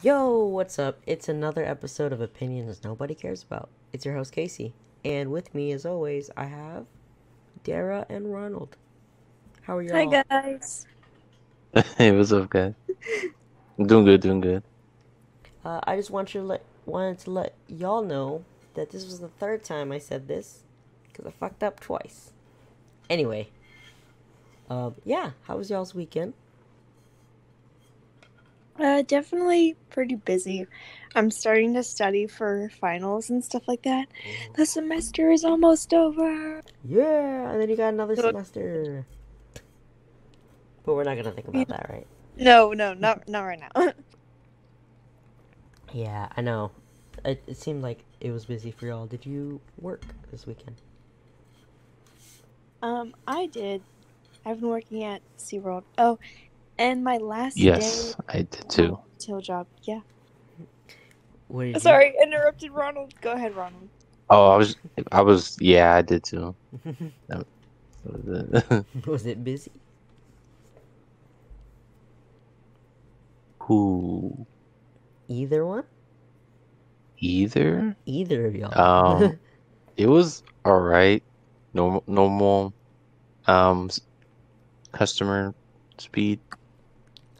Yo, what's up? It's another episode of Opinions Nobody Cares About. It's your host, Casey. And with me, as always, I have Dara and Ronald. How are y'all? Hi guys. Hey, what's up, guys? Doing good, doing good. Uh, I just want you to let, wanted to let y'all know that this was the third time I said this because I fucked up twice. Anyway, um, yeah, how was y'all's weekend? Uh, definitely pretty busy. I'm starting to study for finals and stuff like that. The semester is almost over. Yeah, and then you got another So- semester. But we're not gonna think about that, right? No, no, not not right now. Yeah, I know. It, it seemed like it was busy for y'all. Did you work this weekend? um, I did. I've been working at SeaWorld. Oh, and my last Yes, day I did too. till job. Yeah. What you- Sorry, interrupted Ronald. Go ahead, Ronald. Oh, I was, I was, yeah, I did too. was it busy? Who? Either one? Either? Either of y'all. Um, It was all right. Normal, normal, um, customer speed.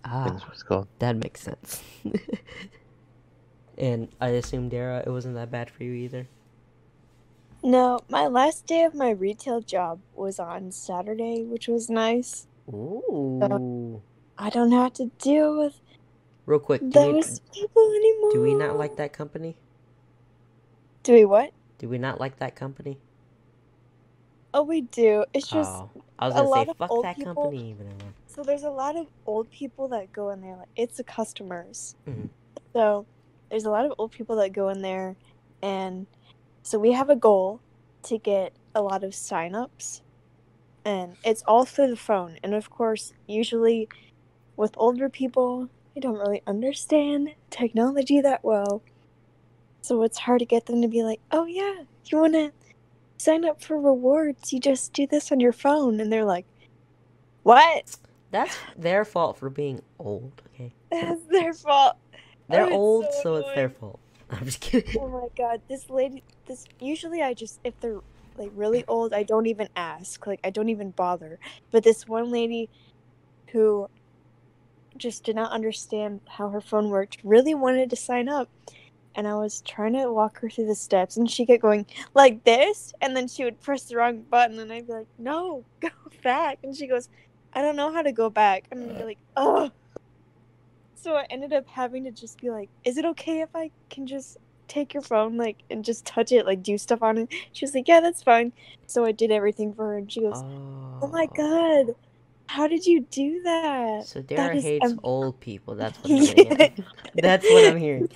I think ah, that's what it's called. that makes sense. and I assume Dara, it wasn't that bad for you either. No, my last day of my retail job was on Saturday, which was nice. Ooh. I don't have to deal with Real quick, do we, those people anymore. do we not like that company? Do we what? Do we not like that company? Oh, we do. It's just oh, I was a gonna lot say of fuck old that people- company. But never mind. So. There's a lot of old people that go in there. Like it's the customers. Mhm. So there's a lot of old people that go in there, and so we have a goal to get a lot of signups, and it's all through the phone. And of course, usually with older people, they don't really understand technology that well. So it's hard to get them to be like, "Oh yeah, you want to sign up for rewards? You just do this on your phone." And they're like, "What? That's their fault for being old. Okay, That's their fault." they're Oh, old, so so it's their fault. I'm just kidding. Oh my god, this lady this usually I just if they're like really old, I don't even ask. Like I don't even bother. But this one lady who just did not understand how her phone worked, really wanted to sign up. And I was trying to walk her through the steps and she kept going like this and then she would press the wrong button and I'd be like, No, go back and she goes, I don't know how to go back. And I'd be like, Oh so I ended up having to just be like, "Is it okay if I can just take your phone, like, and just touch it, like, do stuff on it?" She was like, "Yeah, that's fine." So I did everything for her, and she goes, Oh, "Oh my god, how did you do that?" So Dara is hates am- old people. That's what I'm hearing. That's what I'm hearing.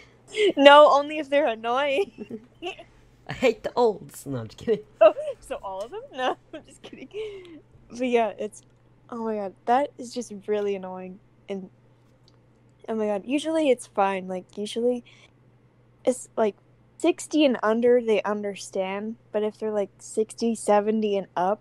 no, only if they're annoying. I hate the olds. No, I'm just kidding. Oh, so all of them? No, I'm just kidding. But yeah, it's oh my god, that is just really annoying. And oh my god, usually it's fine. Like usually it's like 60 and under they understand, but if they're like 60, 70 and up,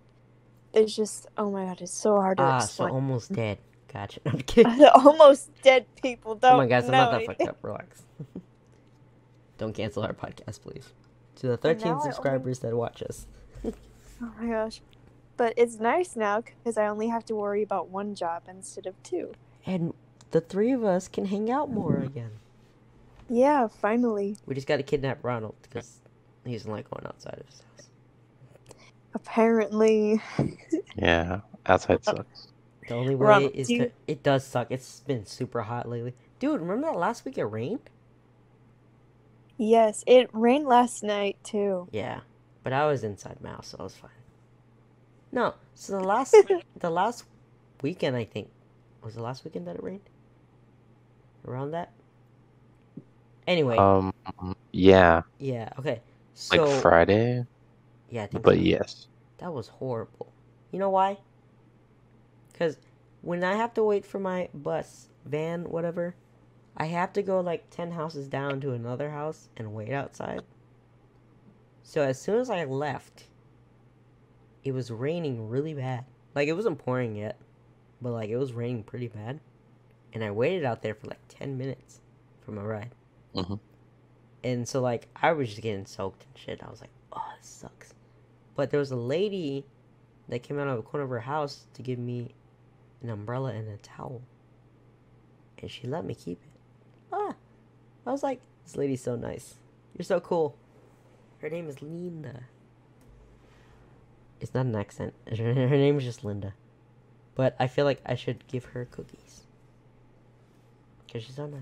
it's just oh my god, it's so hard to Ah, so almost dead. Gotcha. I'm kidding. The almost dead people don't Oh my god I'm not that fucked up. Relax. Don't cancel our podcast, please. To the 13 now I only- subscribers that watch us. Oh my gosh. But it's nice now because I only have to worry about one job instead of two. And the three of us can hang out more again. Yeah, finally. We just gotta kidnap Ronald because he doesn't like going outside of his house. Apparently. Yeah, outside sucks. The only way Ronald, is do you- to. It does suck. It's been super hot lately. Dude, remember that last week it rained? Yes, it rained last night too. Yeah, but I was inside my house, so I was fine. No, so the last the last weekend I think was the last weekend that it rained. Around that. Anyway, Um, yeah, yeah, okay. like So Friday, yeah, I think but yes. that was horrible. You know why? Because when I have to wait for my bus, van, whatever, I have to go like 10 houses down to another house and wait outside. So as soon as I left, it was raining really bad. Like it wasn't pouring yet, but like it was raining pretty bad. And I waited out there for like 10 minutes. for my ride. Mhm. And so like I was just getting soaked and shit. I was like, oh, this sucks. But there was a lady that came out of the corner of her house to give me an umbrella and a towel, and she let me keep it. Ah, I was like, this lady's so nice. You're so cool. Her name is Linda. It's not an accent. Her, her name is just Linda. But I feel like I should give her cookies. Because she's so nice.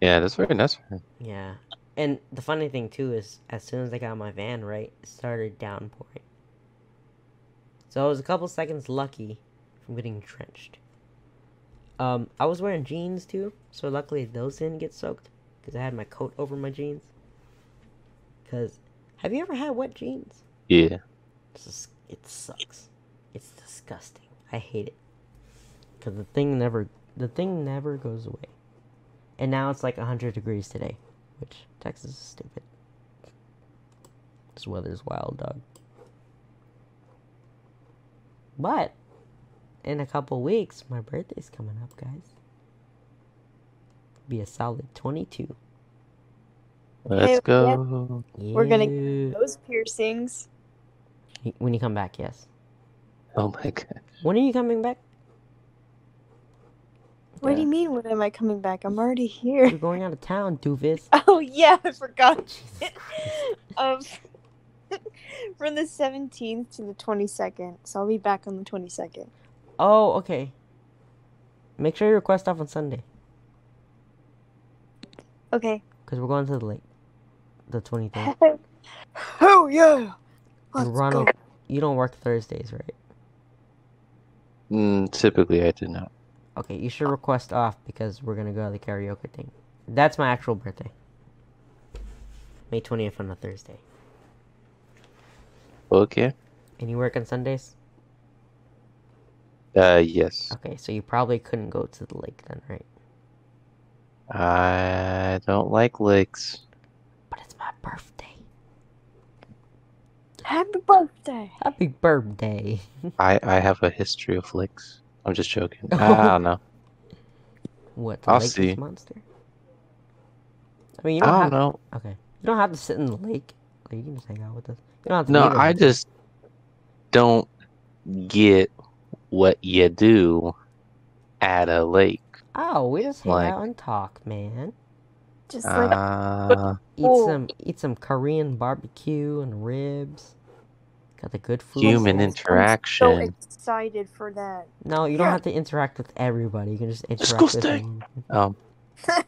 Yeah, that's very nice. Yeah. And the funny thing, too, is as soon as I got my van right, it started downpouring. So I was a couple seconds lucky from getting drenched. Um, I was wearing jeans, too. So luckily those didn't get soaked. Because I had my coat over my jeans. Because, have you ever had wet jeans? Yeah. It's just, it sucks. It's disgusting. I hate it. Cause the thing never, the thing never goes away. And now it's like hundred degrees today, which Texas is stupid. This weather's wild, dog. But in a couple weeks, my birthday's coming up, guys. Be a solid twenty-two. Let's yeah. go. We're gonna- Yeah. Those piercings. When you come back, yes. Oh my god. When are you coming back? What do you mean? When am I coming back? I'm already here. You're going out of town, doofus. Oh yeah, I forgot. Um, from the 17th to the 22nd, so I'll be back on the 22nd. Oh, okay. Make sure you request off on Sunday, Okay. because we're going to the lake. The 23rd. oh yeah. Let's Ronald, go. you don't work Thursdays, right? Mm, typically, I do not. Okay, you should request off because we're gonna go to the karaoke thing. That's my actual birthday. May 20th on a Thursday. Okay. And you work on Sundays? Uh, yes. Okay, so you probably couldn't go to the lake then, right? I don't like lakes. But it's my birthday. Happy birthday. Happy birthday. I I have a history of lakes. I'm just joking. I don't know. What, the I'll lake see. monster? I mean, you don't I have don't know. Okay. You don't have to sit in the lake. Like, you can just hang out with us. You don't have to No. I just don't get what you do at a lake. Oh, we just hang like- out and talk, man. Just like Uh, Eat some eat some Korean barbecue and ribs. Got the good food. Human I'm so excited for that. No, you don't have to interact with everybody. You can just interact with Disgusting. them.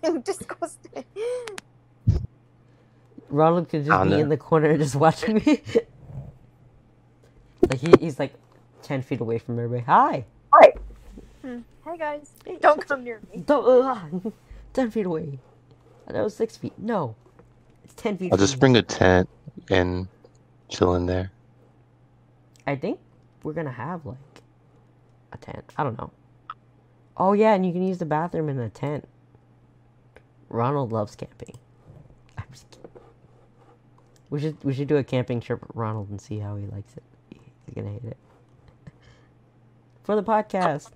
um, Disgusting. Ronald could just be know. in the corner just watching me. like he, he's like ten feet away from everybody. Hi. Hmm. Hey guys, don't come near me. Don't, uh, ten feet away. That was six feet. No, it's ten feet. I'll just from bring a tent and chill in there. I think we're gonna have like a tent. I don't know. Oh yeah, and you can use the bathroom in the tent. Ronald loves camping. I'm just kidding. We should we should do a camping trip with Ronald and see how he likes it. He's gonna hate it. For the podcast.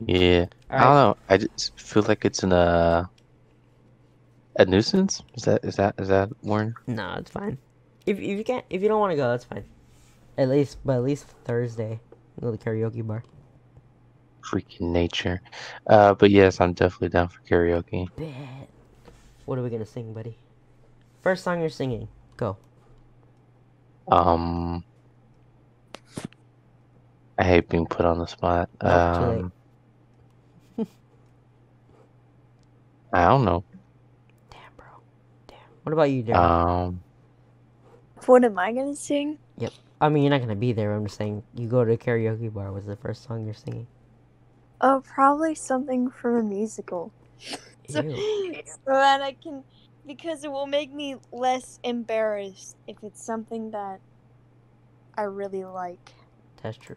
Yeah. I don't know. I just feel like it's an uh a nuisance. Is that is that is that Warren? No, it's fine. If if you can't if you don't want to go, that's fine. At least, but at least Thursday, go to the karaoke bar. Freaking nature. Uh, but yes, I'm definitely down for karaoke. Bet. What are we gonna sing, buddy? First song you're singing. Go. Um, I hate being put on the spot. Um, I don't know. Damn, bro. Damn. What about you, Darren? Um, What am I gonna sing? Yep. I mean, you're not gonna be there. I'm just saying, you go to a karaoke bar. What's the first song you're singing? Oh, probably something from a musical. So, Ew. so that I can, because it will make me less embarrassed if it's something that I really like. That's true.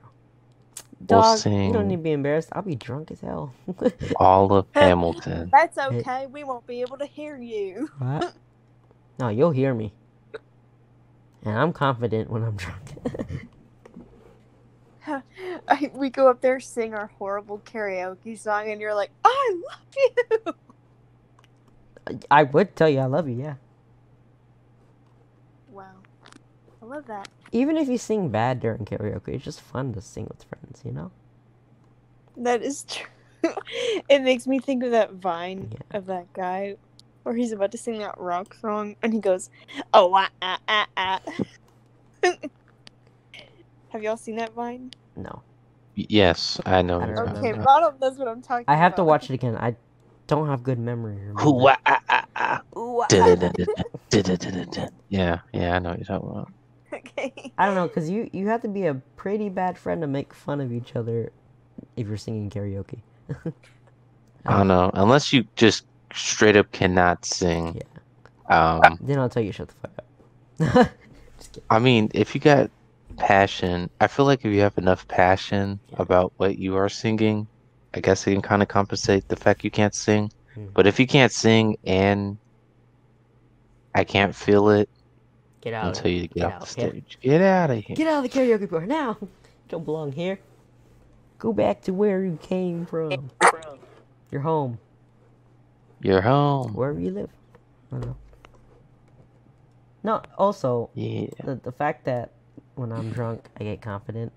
We'll Dog, you don't need to be embarrassed. I'll be drunk as hell. all of Hamilton. That's okay. We won't be able to hear you. what? No, you'll hear me. And I'm confident when I'm drunk. I, we go up there, sing our horrible karaoke song, and you're like, "I love you." I would tell you I love you, yeah. Wow, I love that. Even if you sing bad during karaoke, it's just fun to sing with friends, you know? That is true. it makes me think of that vine Yeah. of that guy where he's about to sing that rock song, and he goes, "Oh, ah, ah, ah, ah." Have y'all seen that vine? No. Yes, I know. I don't what you're remember. Okay, talking about. Ronald knows what I'm talking I have to watch it again. I don't have good memory. to remember. Hoo, wah, ah, ah, ah. Ooh, ah. Yeah, yeah, I know what you're talking about. Okay. I don't know, because you, you have to be a pretty bad friend to make fun of each other if you're singing karaoke. I don't know. Unless you just straight up cannot sing. Yeah. Um, Then I'll tell you shut the fuck up. I mean, if you got passion, I feel like if you have enough passion Yeah. about what you are singing, I guess it can kind of compensate the fact you can't sing. Hmm. But if you can't sing and I can't feel it, Get out. tell you to get, Get off out, the yeah. stage. Get out of here. Get out of the karaoke bar now. You don't belong here. Go back to where you came from. Your home. You're home. Wherever you live. I don't know. No, also, Yeah. the, the fact that when I'm drunk, I get confident.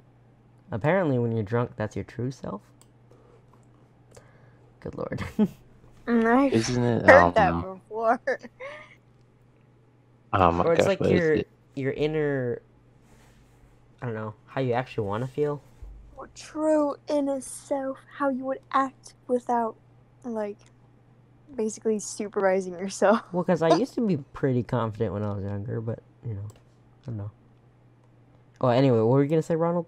Apparently, when you're drunk, that's your true self. Good lord. Mm, I've Isn't it? heard that Um, before. oh my or it's gosh, like your it? your inner. I don't know how you actually want to feel. Your true inner self, how you would act without, like, basically supervising yourself. Well, because I used to be pretty confident when I was younger, but you know, I don't know. Oh, anyway, what were you gonna say, Ronald?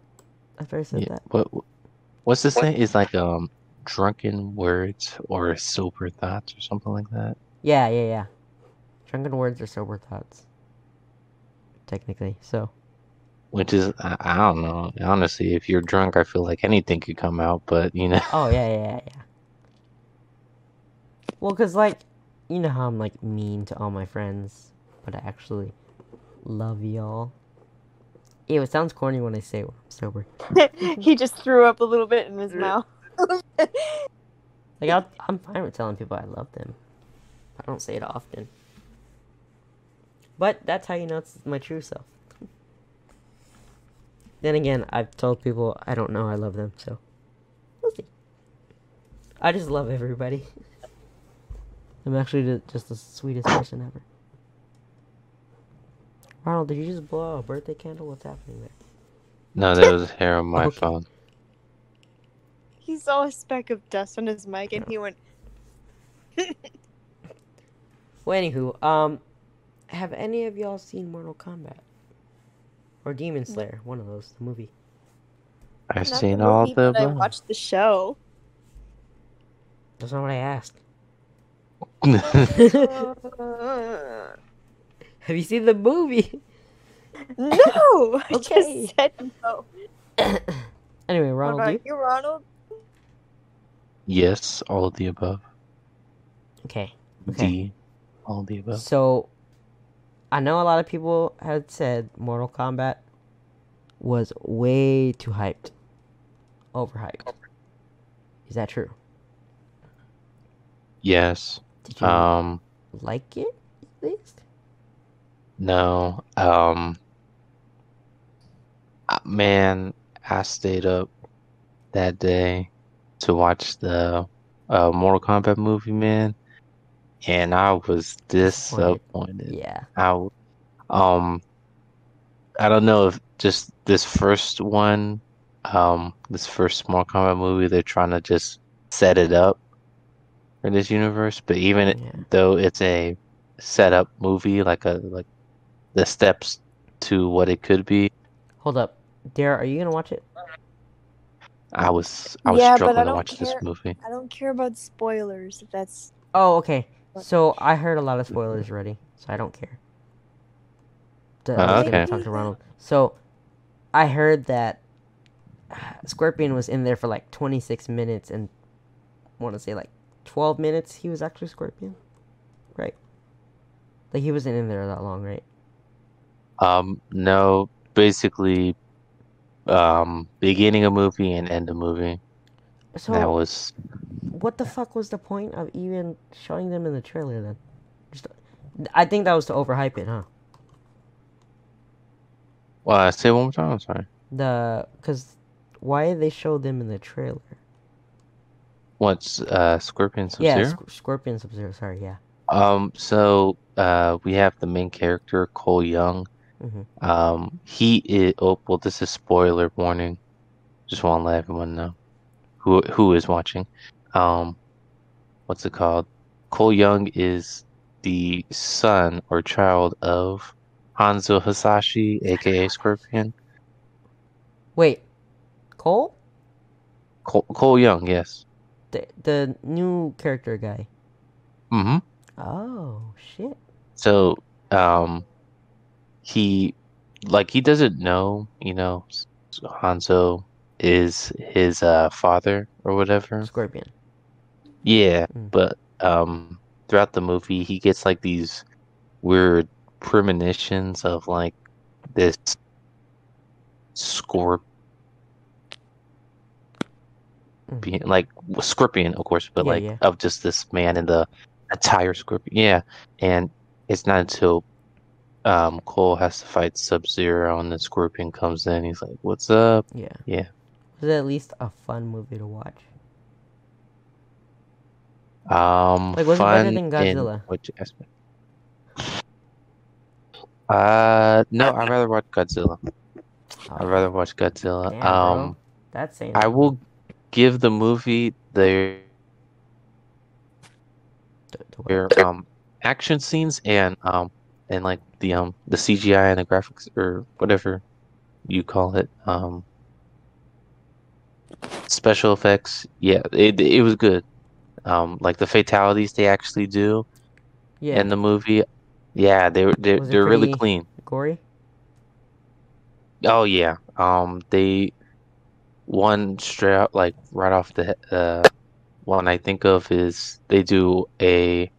After I said Yeah, that, what what's this thing? Is like um drunken words or sober thoughts or something like that. yeah, yeah, yeah. Drunken words or sober thoughts. Technically, so Which is I, I don't know. Honestly, if you're drunk, I feel like anything could come out. But you know, Oh yeah, yeah, yeah, yeah. Well, cause like, you know how I'm like mean to all my friends, but I actually love y'all. Ew, it sounds corny when I say it when I'm sober. he just threw up a little bit in his mouth. Like I'll, I'm fine with telling people I love them. I don't say it often. But that's how you know it's my true self. Then again, I've told people I don't know I love them, so we'll see. I just love everybody. I'm actually just the sweetest person ever. Ronald, did you just blow out a birthday candle? What's happening there? no, there was hair on my Okay. phone. he saw a speck of dust on his mic and he went, Well, anywho, um, have any of y'all seen Mortal Kombat or Demon Slayer? One of those, the movie. I've "Not seen the all movie, the I above. watched the show. That's not what I asked. Have you seen the movie? no, I Okay. just said no. anyway, What Ronald, about you? you, Ronald? yes, all of the above. Okay. Okay. The all of the above. So, I know a lot of people had said Mortal Kombat was way too hyped, overhyped. Is that true? Yes. Did you Um. like it at least? No. Um. uh, Man, I stayed up that day to watch the uh, Mortal Kombat movie, man, and I was Disappointed. Yeah. I, um, I don't know if just this first one, um, this first Mortal Kombat movie, they're trying to just set it up for this universe, but even Yeah. though it's a setup movie, like a like the steps to what it could be, Hold up, Dara, are you gonna watch it? I was I was Yeah, but I struggling to don't watch this care. movie. I don't care about spoilers. If that's Oh, okay. So I heard a lot of spoilers already, so I don't care. D- oh, I Oh, okay. Talk to Ronald. So I heard that Scorpion was in there for like 26 minutes, and want to say like 12 minutes he was actually Scorpion, right? Like he wasn't in there that long, right? Um, no, basically, um beginning a movie and end a movie. So that was what the fuck was the point of even showing them in the trailer then? Just, I think that was to overhype it, huh? well. I say it one more time. I'm sorry. The because why did they show them in the trailer? What's uh Scorpion Sub Yeah, Zero? Sc- Scorpion Sub Zero. Sorry, yeah. Um. So uh, we have the main character Cole Young. Mhm. Um. He is. Oh well. This is spoiler warning. Just want to let everyone know who who is watching. Um. What's it called? Cole Young is the son or child of Hanzo Hasashi, aka Scorpion. Wait, Cole, Cole, Cole Young, yes. The the new character guy. Mm-hmm. Oh shit. So, um, he, like, he doesn't know, you know, Hanzo is his uh father or whatever. Scorpion. Yeah, Mm. but um, throughout the movie, he gets like these weird premonitions of like this scorpion, Mm. like scorpion, of course, but Yeah, like yeah. of just this man in the entire scorpion. Yeah, and it's not until um Cole has to fight Sub Zero and the scorpion comes in. He's like, "What's up?" Yeah. Yeah. Was at least a fun movie to watch? Um, Like, was it better than Godzilla? which aspect? Uh, no, I'd rather watch Godzilla. I'd rather watch Godzilla. Damn, bro. um, That's saying. I will give the movie their to- to what? their um action scenes and um and like the um the CGI and the graphics or whatever you call it um special effects. Yeah, it it was good. Um, like the fatalities they actually do. Yeah. in the movie. Yeah, they were they're, they're really clean. Gory. Oh yeah. Um they one straight out like right off the uh one I think of is they do a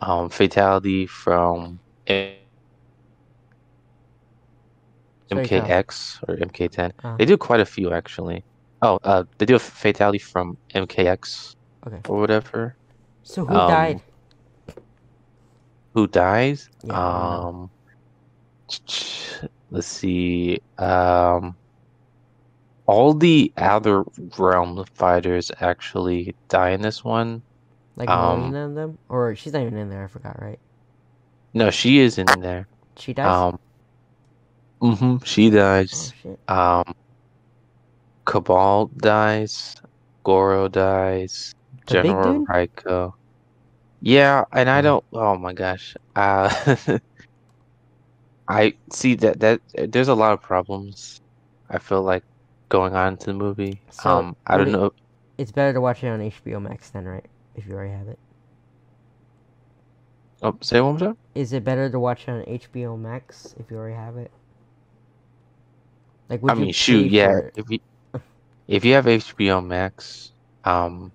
um fatality from M- Sorry, MKX or MK10. Uh, They do quite a few actually. Oh, uh they do a fatality from MKX Okay. or whatever. So who um, died? Who dies? Yeah, I don't know. um, let's see. Um, all the other realm fighters actually die in this one. Like um, Mileena and them, or she's not even in there. I forgot. Right? No, she is in there. She dies. Um, mm-hmm, she oh dies. shit. Um, Kabal dies. Goro dies. The General? Reiko. Yeah, and I Oh. don't. Oh my gosh. Uh, I see that that there's a lot of problems. I feel like going on to the movie. So, um, I don't know. It's better to watch it on HBO Max then, right? If you already have it. Oh, say it one more time. Is it better to watch it on HBO Max if you already have it? Like, would I mean, shoot, yeah. If you if you have HBO Max, um,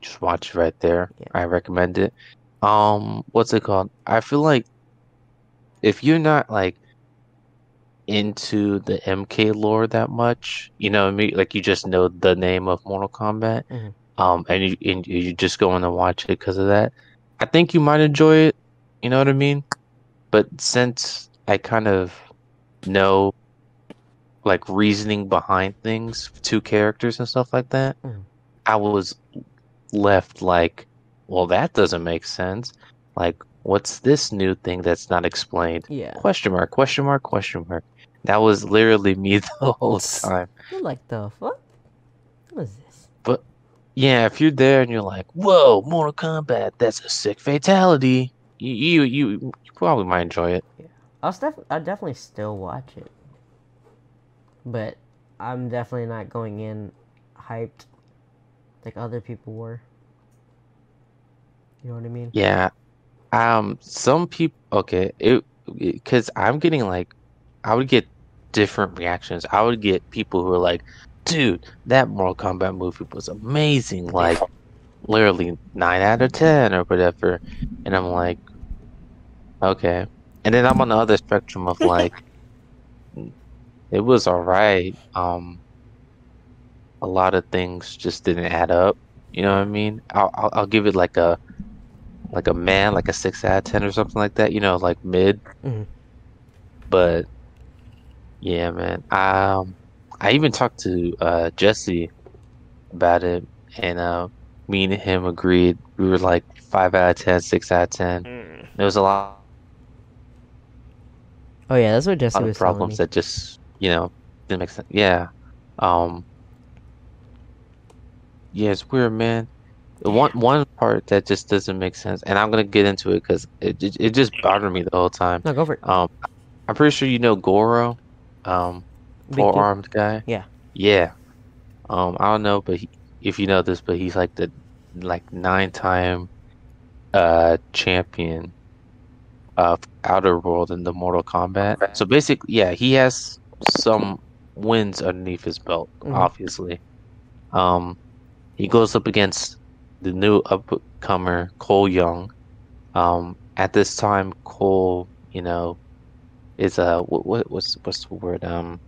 just watch it right there. Yeah. I recommend it. Um, what's it called? I feel like if you're not like into the MK lore that much, you know, what I mean, like you just know the name of Mortal Kombat, Mhm. um, and you and you just going to watch it because of that. I think you might enjoy it. You know what I mean? But since I kind of know like reasoning behind things, two characters and stuff like that, Mhm. I was left like, well, that doesn't make sense. Like, what's this new thing that's not explained? Yeah. Question mark, question mark, question mark. That was literally me the whole time. You're like, the fuck? What is this? But yeah, if you're there and you're like, whoa, Mortal Kombat, that's a sick fatality. You you you, you probably might enjoy it. I'll def- I'll definitely still watch it. But I'm definitely not going in hyped like other people were. You know what I mean? Yeah. Um, some people, okay, it, because I'm getting like, I would get different reactions. I would get people who are like, dude, that Mortal Kombat movie was amazing. Like, literally 9 out of 10 or whatever. And I'm like, okay. And then I'm on the other spectrum of like, it was alright. Um, a lot of things just didn't add up. You know what I mean? I'll I'll, I'll give it like a like a man, like a six out of ten or something like that. You know, like mid. Mhm. But yeah, man. Um, I even talked to uh Jesse about it, and uh, me and him agreed. We were like five out of ten, six out of ten. There was a lot, Oh yeah, that's what Jesse lot of was telling problems that just you know didn't make sense. Yeah. Um. Yeah, it's weird, man. The One one part that just doesn't make sense, and I'm gonna get into it because it, it it just bothered me the whole time. No, go for it. Um, I'm pretty sure you know Goro, um, four armed guy. Yeah. Yeah. Um, I don't know, but he, if you know this, but he's like the like nine time uh champion of Outer World in the Mortal Kombat. So basically, yeah, he has some wins underneath his belt, Mhm. obviously. Um, he goes up against the new upcomer Cole Young. Um, at this time, Cole, you know, is uh what, what what's what's the word? Um,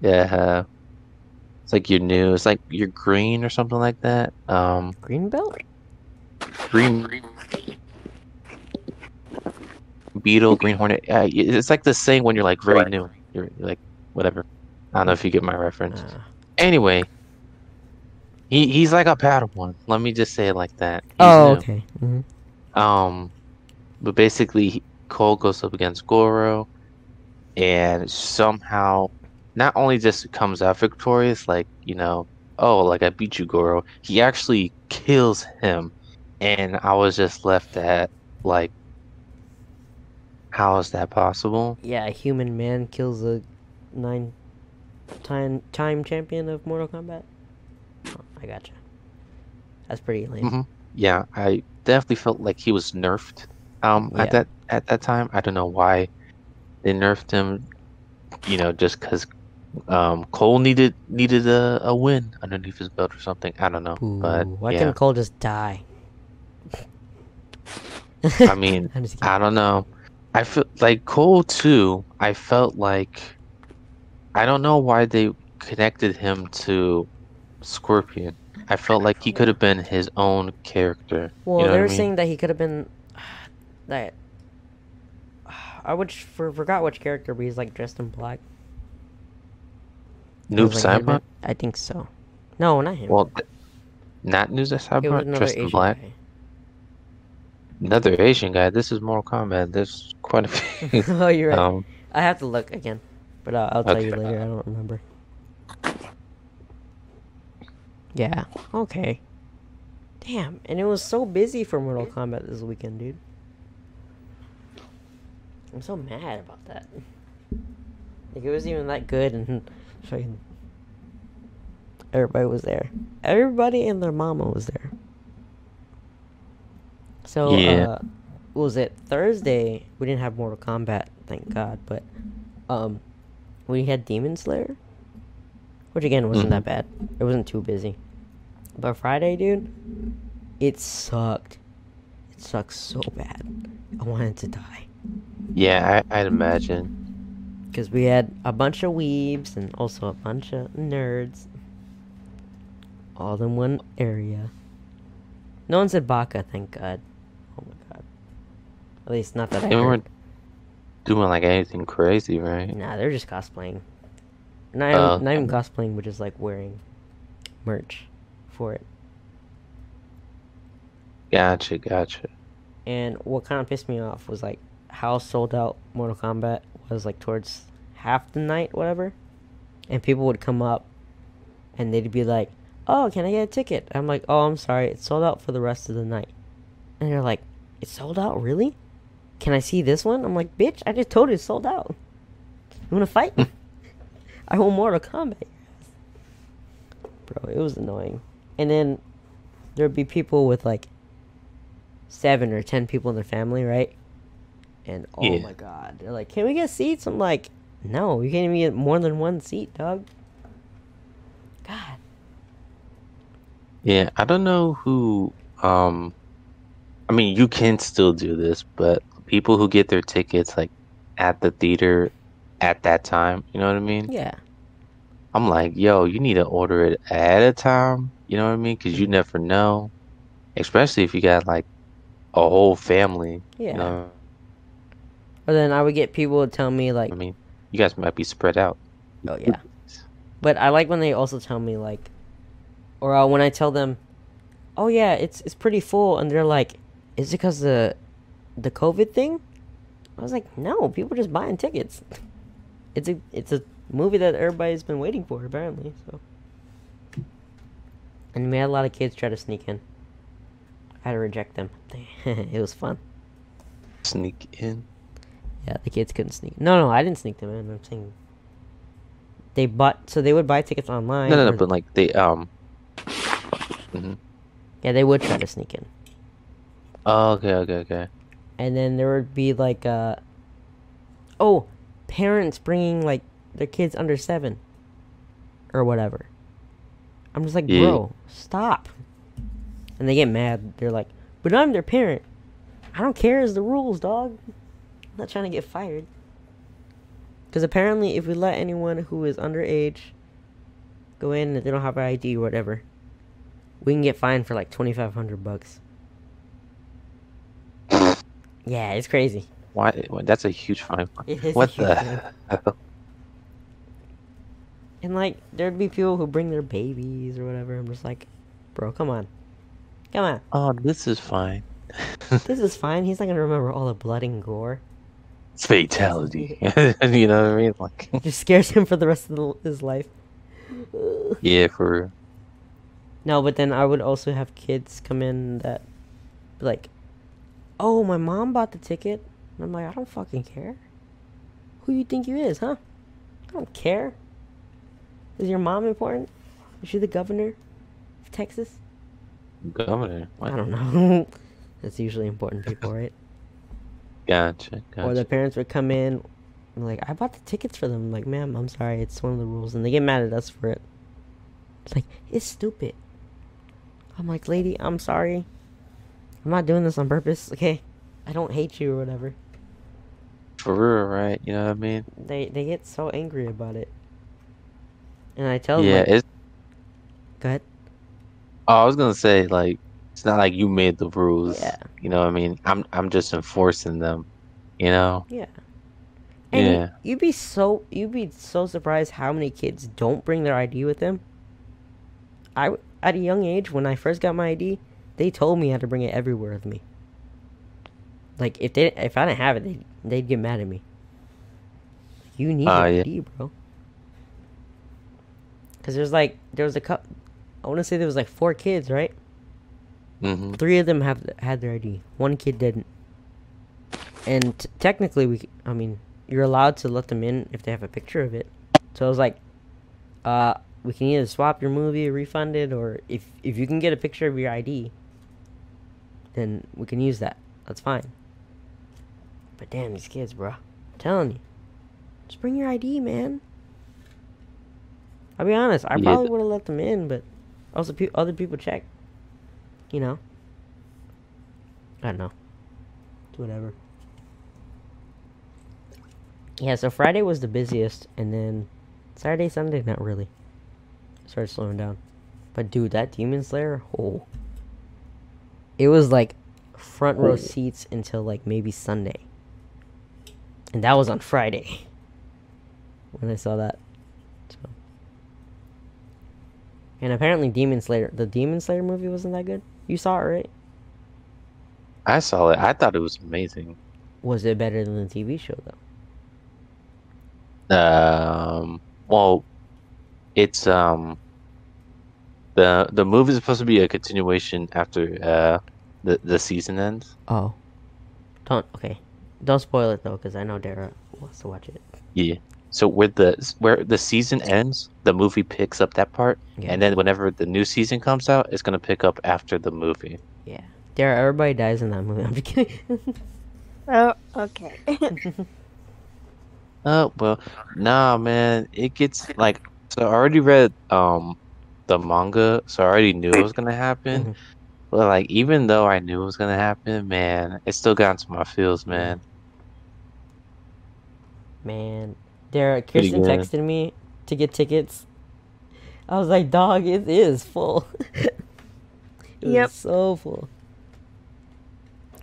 yeah, uh, it's like you're new. It's like you're green or something like that. Um, Green belt? green beetle, green hornet. Uh, it's like the same when you're like very new. You're, you're like whatever. I don't know if you get my reference. Uh, Anyway, he he's like a Padawan. Let me just say it like that. He's oh, new. okay. hmm Um, but basically, Cole goes up against Goro, and somehow, not only just comes out victorious, like you know, oh, like I beat you, Goro. He actually kills him, and I was just left at like, how is that possible? Yeah, a human man kills a nine time time champion of Mortal Kombat. Oh, I gotcha. That's pretty lame. Mhm. Yeah, I definitely felt like he was nerfed. Um, Yeah. at that at that time, I don't know why they nerfed him. You know, just because um Cole needed needed a, a win underneath his belt or something. I don't know, but why yeah, can't Cole just die? I mean, I'm just kidding. I don't know. I feel like Cole too. I felt like I don't know why they connected him to Scorpion. I felt like he could have been his own character. Well, you know they were I mean? saying that he could have been that. I would for, forgot which character, but he's like dressed in black. Noob like. Saibot? I think so. No, not him. Well, not Noob Saibot, another dressed in Asian black. guy. Another Asian guy. This is Mortal Kombat. There's quite a few. oh, you're right. um, I have to look again, but uh, I'll tell you Okay. later. I don't remember. Yeah. Okay. Damn, and it was so busy for Mortal Kombat this weekend, dude. I'm so mad about that. Like it wasn't even that good, and fucking everybody was there. Everybody and their mama was there. So, Yeah. uh, what was it Thursday? We didn't have Mortal Kombat, thank God, but um, we had Demon Slayer, which again wasn't that bad. It wasn't too busy. But Friday, dude, it sucked. It sucked so bad. I wanted to die yeah, I, I'd imagine. because we had a bunch of weebs and also a bunch of nerds, all in one area. No one said Baka, thank God. Oh my God. At least not that I They heard. weren't doing like anything crazy, right? Nah, they're just cosplaying. Not even, Oh, not even cosplaying, but just like wearing merch for it. Gotcha, gotcha. And what kind of pissed me off was like how sold out Mortal Kombat was like towards half the night, whatever. And people would come up and they'd be like, Oh, can I get a ticket? I'm like, Oh, I'm sorry, it's sold out for the rest of the night. And they're like, It's sold out, really? Can I see this one? I'm like, Bitch, I just told you it's sold out. You wanna fight? I want Mortal Kombat. Bro, it was annoying. And then there'd be people with like seven or ten people in their family, right? And oh Yeah. my god, they're like, "Can we get seats?" I'm like, "No, you can't even get more than one seat, dog." God, Yeah, I don't know who. Um, I mean, you can still do this, but people who get their tickets like at the theater at that time. You know what I mean? Yeah. I'm like, yo, you need to order it ahead of time. You know what I mean? Because you never know, especially if you got like a whole family. Yeah. You know, Or then I would get people to tell me like, I mean, you guys might be spread out. oh yeah. But I like when they also tell me like, or uh, when I tell them, oh yeah, it's it's pretty full, and they're like, is it because the the COVID thing? I was like, no, people just buying tickets. It's a it's a movie that everybody's been waiting for apparently. So, and we had a lot of kids try to sneak in. I had to reject them. it was fun. Sneak in. Yeah, the kids couldn't sneak. No, no, I didn't sneak them in. I'm saying they bought. So they would buy tickets online. No, no, no. But like they um. mhm. yeah, they would try to sneak in. Oh, okay, okay, okay. and then there would be like uh oh parents bringing like their kids under seven or whatever i'm just like Yeah. bro stop and they get mad they're like but i'm their parent i don't care it's the rules dog not trying to get fired because apparently if we let anyone who is underage go in and they don't have an id or whatever we can get fined for like 2500 bucks yeah it's crazy Why? That's a huge fine. What the? And like, there'd be people who bring their babies or whatever. I'm just like, bro, come on, come on. Oh, this is fine. This is fine. He's not gonna remember all the blood and gore. It's fatality. you know what I mean? Like, It just scares him for the rest of the, his life. yeah, for real. No, but then I would also have kids come in that, like, oh, my mom bought the ticket. And I'm like, I don't fucking care. Who you think you is, huh? I don't care. Is your mom important? Is she the governor of Texas? governor. I don't know. That's usually important people, right? Gotcha. Or the parents would come in and like, I bought the tickets for them. I'm like, ma'am, I'm sorry, it's one of the rules, and they get mad at us for it. It's like it's stupid. I'm like, lady, I'm sorry. I'm not doing this on purpose. Okay, I don't hate you or whatever. For real, right? You know what I mean? They they get so angry about it, and I tell them, Yeah. like, It's. go ahead. Oh, I was gonna say like it's not like you made the rules. Yeah. You know what I mean? I'm I'm just enforcing them. You know? Yeah. And Yeah. you'd be so you'd be so surprised how many kids don't bring their ID with them. I at a young age when I first got my ID, they told me I had to bring it everywhere with me. Like if they if I didn't have it, they they'd get mad at me. You need ah, your yeah. ID, bro. Cause there's like there was a couple. I want to say there was like four kids, right? Mm-hmm. Three of them have had their ID. One kid didn't. And t- technically, we, I mean, you're allowed to let them in if they have a picture of it. So I was like, uh, we can either swap your movie, refund it, or if if you can get a picture of your ID, then we can use that. That's fine. But damn, these kids, bro. I'm telling you, just bring your ID, man. I'll be honest. I Yeah. probably would have let them in, but also pe- other people check. You know. I don't know. It's whatever. Yeah, so Friday was the busiest, and then Saturday, Sunday, not really. Started slowing down. But dude, that Demon Slayer, oh. It was like front row Oh. seats until like maybe Sunday. And that was on Friday. When I saw that. So. And apparently Demon Slayer, the Demon Slayer movie wasn't that good. You saw it, right? I saw it. I thought it was amazing. Was it better than the TV show though? Um. Well, it's um. The the movie is supposed to be a continuation after uh the the season ends. Oh. Don't okay. Don't spoil it though, because I know Dara wants to watch it. Yeah. So where the where the season ends, the movie picks up that part, Yeah. and then whenever the new season comes out, it's gonna pick up after the movie. Yeah. Dara, everybody dies in that movie. I'm just kidding. Oh, okay. Oh well, nah, man. It gets like so. I already read um the manga, so I already knew it was gonna happen. Mhm. But like, even though I knew it was gonna happen, man, it still got into my feels, man. Man, there, Pretty Kirsten good. texted me to get tickets. I was like, dog, it is full. it was Yep. so full.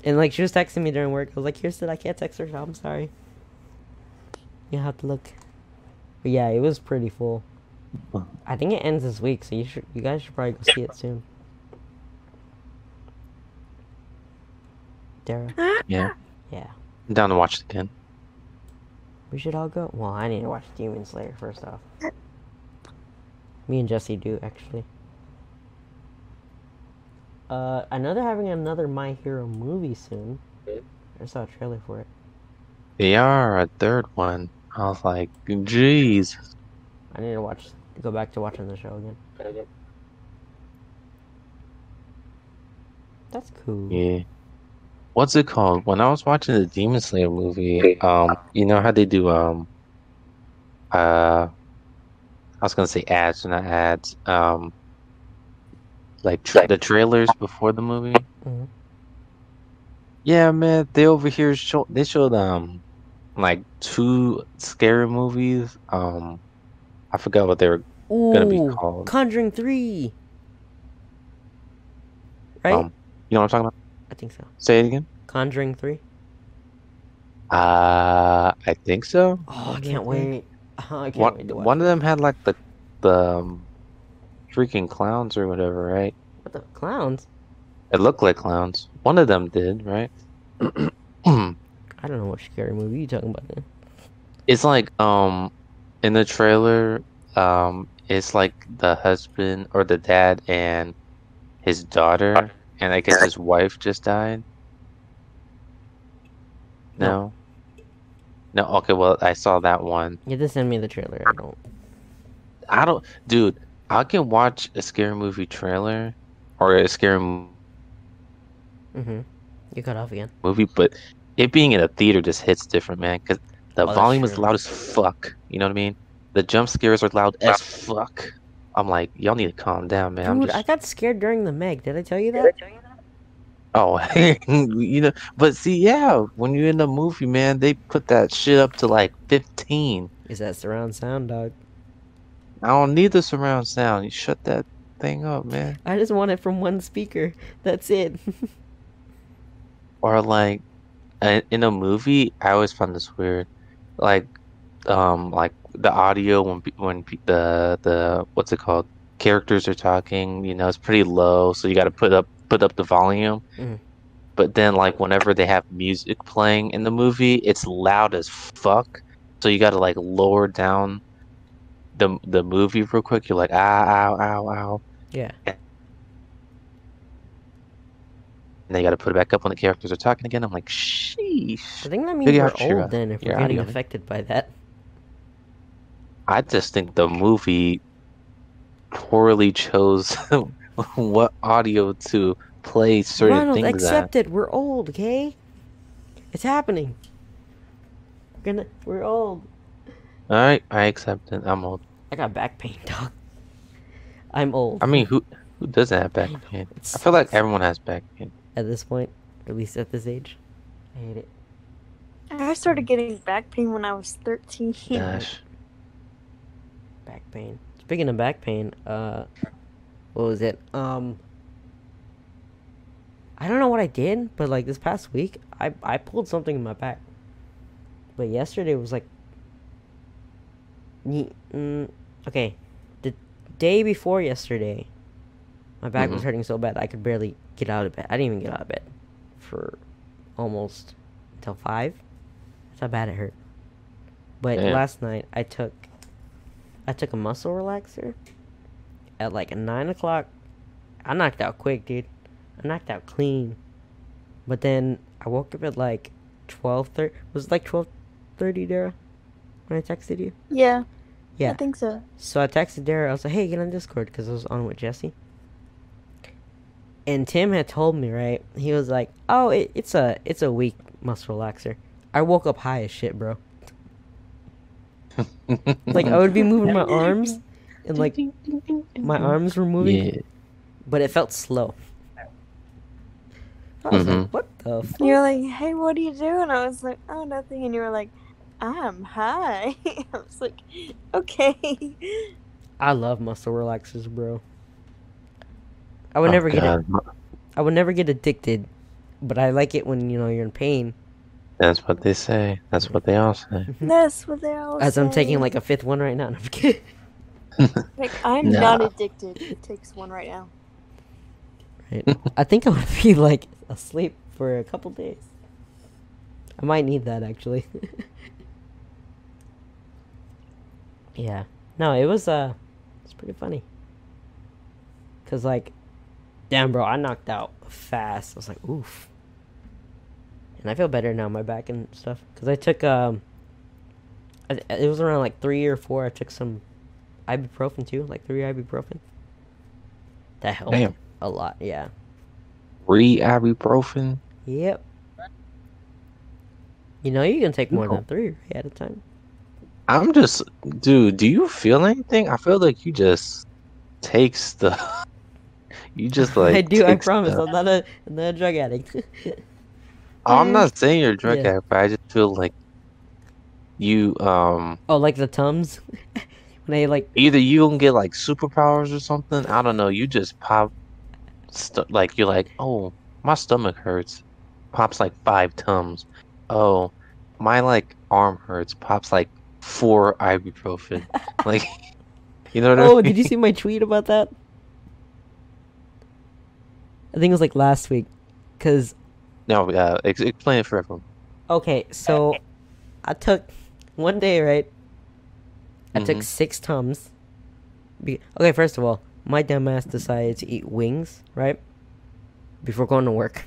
And like, she was texting me during work. I was like, Kirsten, I can't text her. so I'm sorry. You have to look. But yeah, it was pretty full. I think it ends this week, so you should, you guys should probably go see it soon. Dara, ah. Yeah. yeah, I'm down to watch it again. We should all go. Well, I need to watch Demon Slayer first off. Me and Jesse do actually. Uh, I know they're having another My Hero movie soon. I saw a trailer for it. They are a third one. I was like, jeez. I need to watch, go back to watching the show again. That's cool. Yeah. What's it called? When I was watching the Demon Slayer movie, um, you know how they do um uh I was gonna say ads, and not ads. Um like tra- the trailers before the movie. Mhm. Yeah, man, they over here show they showed um like two scary movies. Um I forgot what they were gonna be called. Conjuring Three. Right? Um, you know what I'm talking about? I think so. Say it again. Conjuring Three. Uh I think so. Oh, I can't wait. Oh, I can't One, wait to watch. one of them had like the the um, freaking clowns or whatever, right? What the clowns? It looked like clowns. One of them did, right? I don't know what scary movie you talking about. Then. it's like um in the trailer, um it's like the husband or the dad and his daughter, and I guess his wife just died. No. No, okay, well I saw that one. You have to send me the trailer. I don't. I don't, dude. I can watch a scary movie trailer or a scary m- Mm-hmm. You cut off again. movie, but it being in a theater just hits different, man. Because the Oh, volume is loud as fuck. You know what I mean? The jump scares are loud as fuck. I'm like, y'all need to calm down, man. I'm Dude, just, I got scared during the Meg. Did I tell you that? oh, you know. But see, yeah, when you're in the movie, man, they put that shit up to like 15. Is that surround sound, dog? I don't need the surround sound. You shut that thing up, man. I just want it from one speaker. That's it. or like uh, in a movie i always find this weird like um like the audio when when the the what's it called? Characters are talking you know it's pretty low so you got to put up put up the volume. Mhm. but then like whenever they have music playing in the movie it's loud as fuck. So you got to like lower down the the movie real quick. You're like ah ow ow ow. Yeah. and then you got to put it back up when the characters are talking again. I'm like sheesh. I think that means Figure we're old then if we're your getting audio, affected by that. I just think the movie poorly chose what audio to play certain Ronald, things accept it. We're old, okay? It's happening. We're gonna. We're old. All right, I accept it. I'm old. I got back pain, dog. I'm old. I mean, who who doesn't have back pain? It I feel like everyone has back pain. at this point, at least at this age, I hate it. I started getting back pain when I was 13. Gosh, Back pain. Speaking of back pain, uh, what was it? Um, I don't know what I did, but like this past week, I I pulled something in my back. But yesterday was like, mm, okay, the day before yesterday, my back was Mhm. hurting so bad I could barely get out of bed. I didn't even get out of bed for almost until five. That's how bad it hurt. But Damn. last night I took I took a muscle relaxer at like nine o'clock. I knocked out quick, dude. I knocked out clean. But then I woke up at like twelve thirty. Was it like twelve thirty, Dara? When I texted you. Yeah. Yeah. I think so. So I texted Dara. I was like, "Hey, get on Discord," because I was on with Jesse. And Tim had told me, right? He was like, "Oh, it, it's a it's a weak muscle relaxer." I woke up high as shit, bro. Like I would be moving my arms, and like my arms were moving, yeah, but it felt slow. I was like, Mhm. "What the?" Fuck? You're like, hey, what are you doing? I was like, oh, nothing. And you were like, I'm high. I was like, okay. I love muscle relaxers, bro. I would Oh, never get it. God. I would never get addicted, but I like it when you know you're in pain. That's what they say. That's what they all say. That's what they all say. As I'm taking like a fifth one right now. and I'm kidding. Like, I'm Nah. not addicted. It takes one right now. Right. I think I would be like asleep for a couple days. I might need that actually. yeah. No, it was uh it's pretty funny. Cuz like damn bro, I knocked out fast. I was like, "Oof." And I feel better now my back and stuff cuz I took um I, it was around like 3 or 4 I took some ibuprofen too, like 3 ibuprofen. That helped Damn. a lot, yeah. Re ibuprofen. Yep. You know you can take more No. than three at a time. I'm just, dude. Do you feel anything? I feel like you just take stuff. You just like. I do. I promise. stuff. I'm not a, I'm not a drug addict. I'm not saying you're a drug. Yeah. addict, but I just feel like you um oh, like the tums. when I like, either you can get like superpowers or something. I don't know. You just pop, stu- like you're like, oh, my stomach hurts. Pops like five tums. Oh, my like arm hurts. Pops like four ibuprofen. like, you know what I mean? oh, did you see my tweet about that? I think it was like last week, cause No, uh, ex- explain it for everyone. okay, so I took one day right. I took Mhm. six tums. Be- okay, first of all, my dumbass decided to eat wings right before going to work.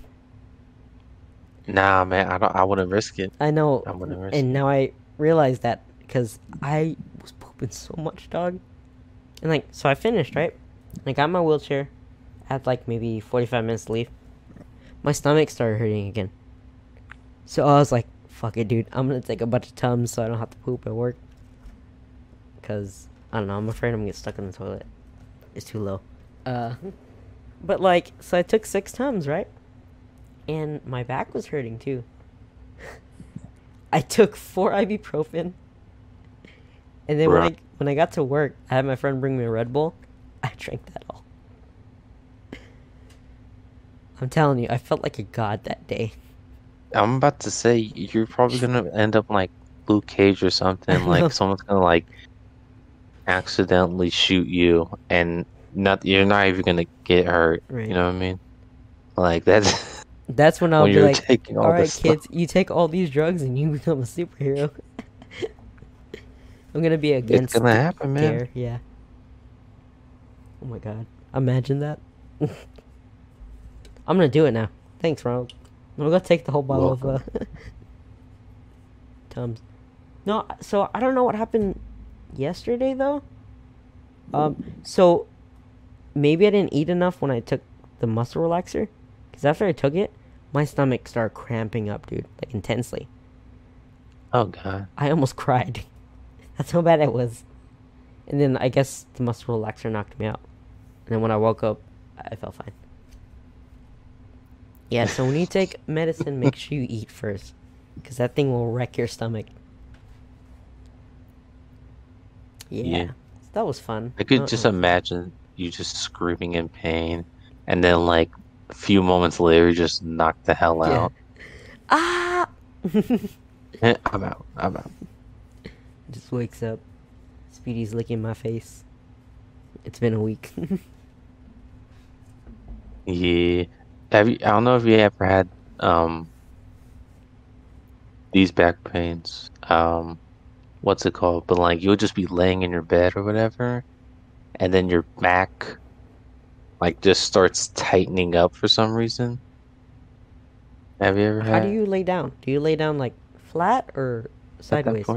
Nah, man, I don't. I wouldn't risk it. I know, I wouldn't risk. and now I realize that because I was pooping so much, dog. And like, so I finished right. I got my wheelchair. I had like maybe forty-five minutes to leave. My stomach started hurting again. So I was like, "Fuck it, dude! I'm gonna take a bunch of tums so I don't have to poop at work." Cause I don't know. I'm afraid I'm gonna get stuck in the toilet. It's too low. Uh, but like, so I took six tums, right? And my back was hurting too. I took four ibuprofen, and then when I when I got to work, I had my friend bring me a Red Bull. I drank that all. I'm telling you, I felt like a god that day. I'm about to say you're probably gonna end up like Luke Cage or something. Like someone's gonna like accidentally shoot you, and not you're not even gonna get hurt. Right. You know what I mean? Like that's That's when I'll when be like, taking all "All right, this stuff. kids, you take all these drugs and you become a superhero." I'm gonna be against It's gonna happen, man. care, Yeah. Oh my god! Imagine that. I'm gonna do it now. Thanks, Ronald. I'm gonna take the whole bottle of uh, Tums. No, so I don't know what happened yesterday though. Um, so maybe I didn't eat enough when I took the muscle relaxer, because after I took it, my stomach started cramping up, dude, like intensely. Oh god. I almost cried. That's how bad it was. And then I guess the muscle relaxer knocked me out. And then when I woke up, I felt fine. Yeah, so when you take medicine, make sure you eat first. Because that thing will wreck your stomach. Yeah. Yeah. That was fun. I could Uh, just uh, imagine you just screaming in pain, and then like a few moments later, you just knock the hell Yeah. out. Ah! I'm out. I'm out. just wakes up. Speedy's licking my face. It's been a week. Yeah. Have you? I don't know if you ever had um these back pains. Um, what's it called? But like you'll just be laying in your bed or whatever, and then your back like just starts tightening up for some reason. Have you ever How had? do you lay down? Do you lay down like flat or sideways?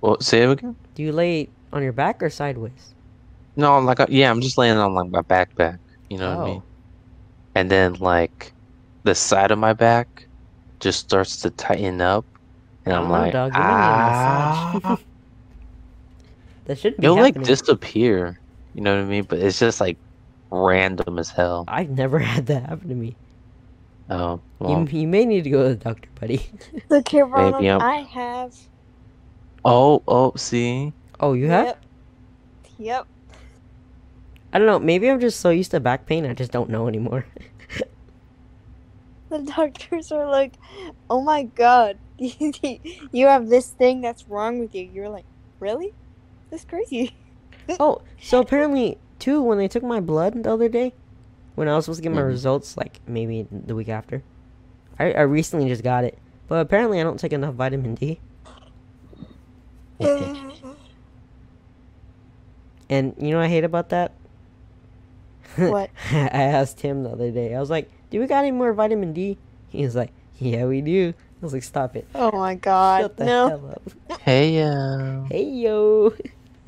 Well, say it again. Do you lay on your back or sideways? No, like uh, yeah, I'm just laying on like my backpack. You know what I mean? Oh. And then like the side of my back just starts to tighten up, and I I'm don't like, dog. You need a massage. ah, that shouldn't be it'll like disappear. You know what I mean? But it's just like random as hell. I've never had that happen to me. Oh, well, You, you may need to go to the doctor, buddy. Okay, Ronald, I'm- I have. oh, oh, see, Oh, you have? Yep. Yep. I don't know. Maybe I'm just so used to back pain, I just don't know anymore. The doctors are like, "Oh my god, you have this thing that's wrong with you." You're like, "Really? That's crazy." oh, so apparently, too, when they took my blood the other day, when I was supposed to get my Mhm. results, like maybe the week after, I, I recently just got it. But apparently, I don't take enough vitamin D. And you know what I hate about that? What? I asked him the other day. I was like, "Do we got any more vitamin D?" He was like, "Yeah, we do." I was like, "Stop it! oh my god, Shut the no. hell up!" hey, uh, Hey yo.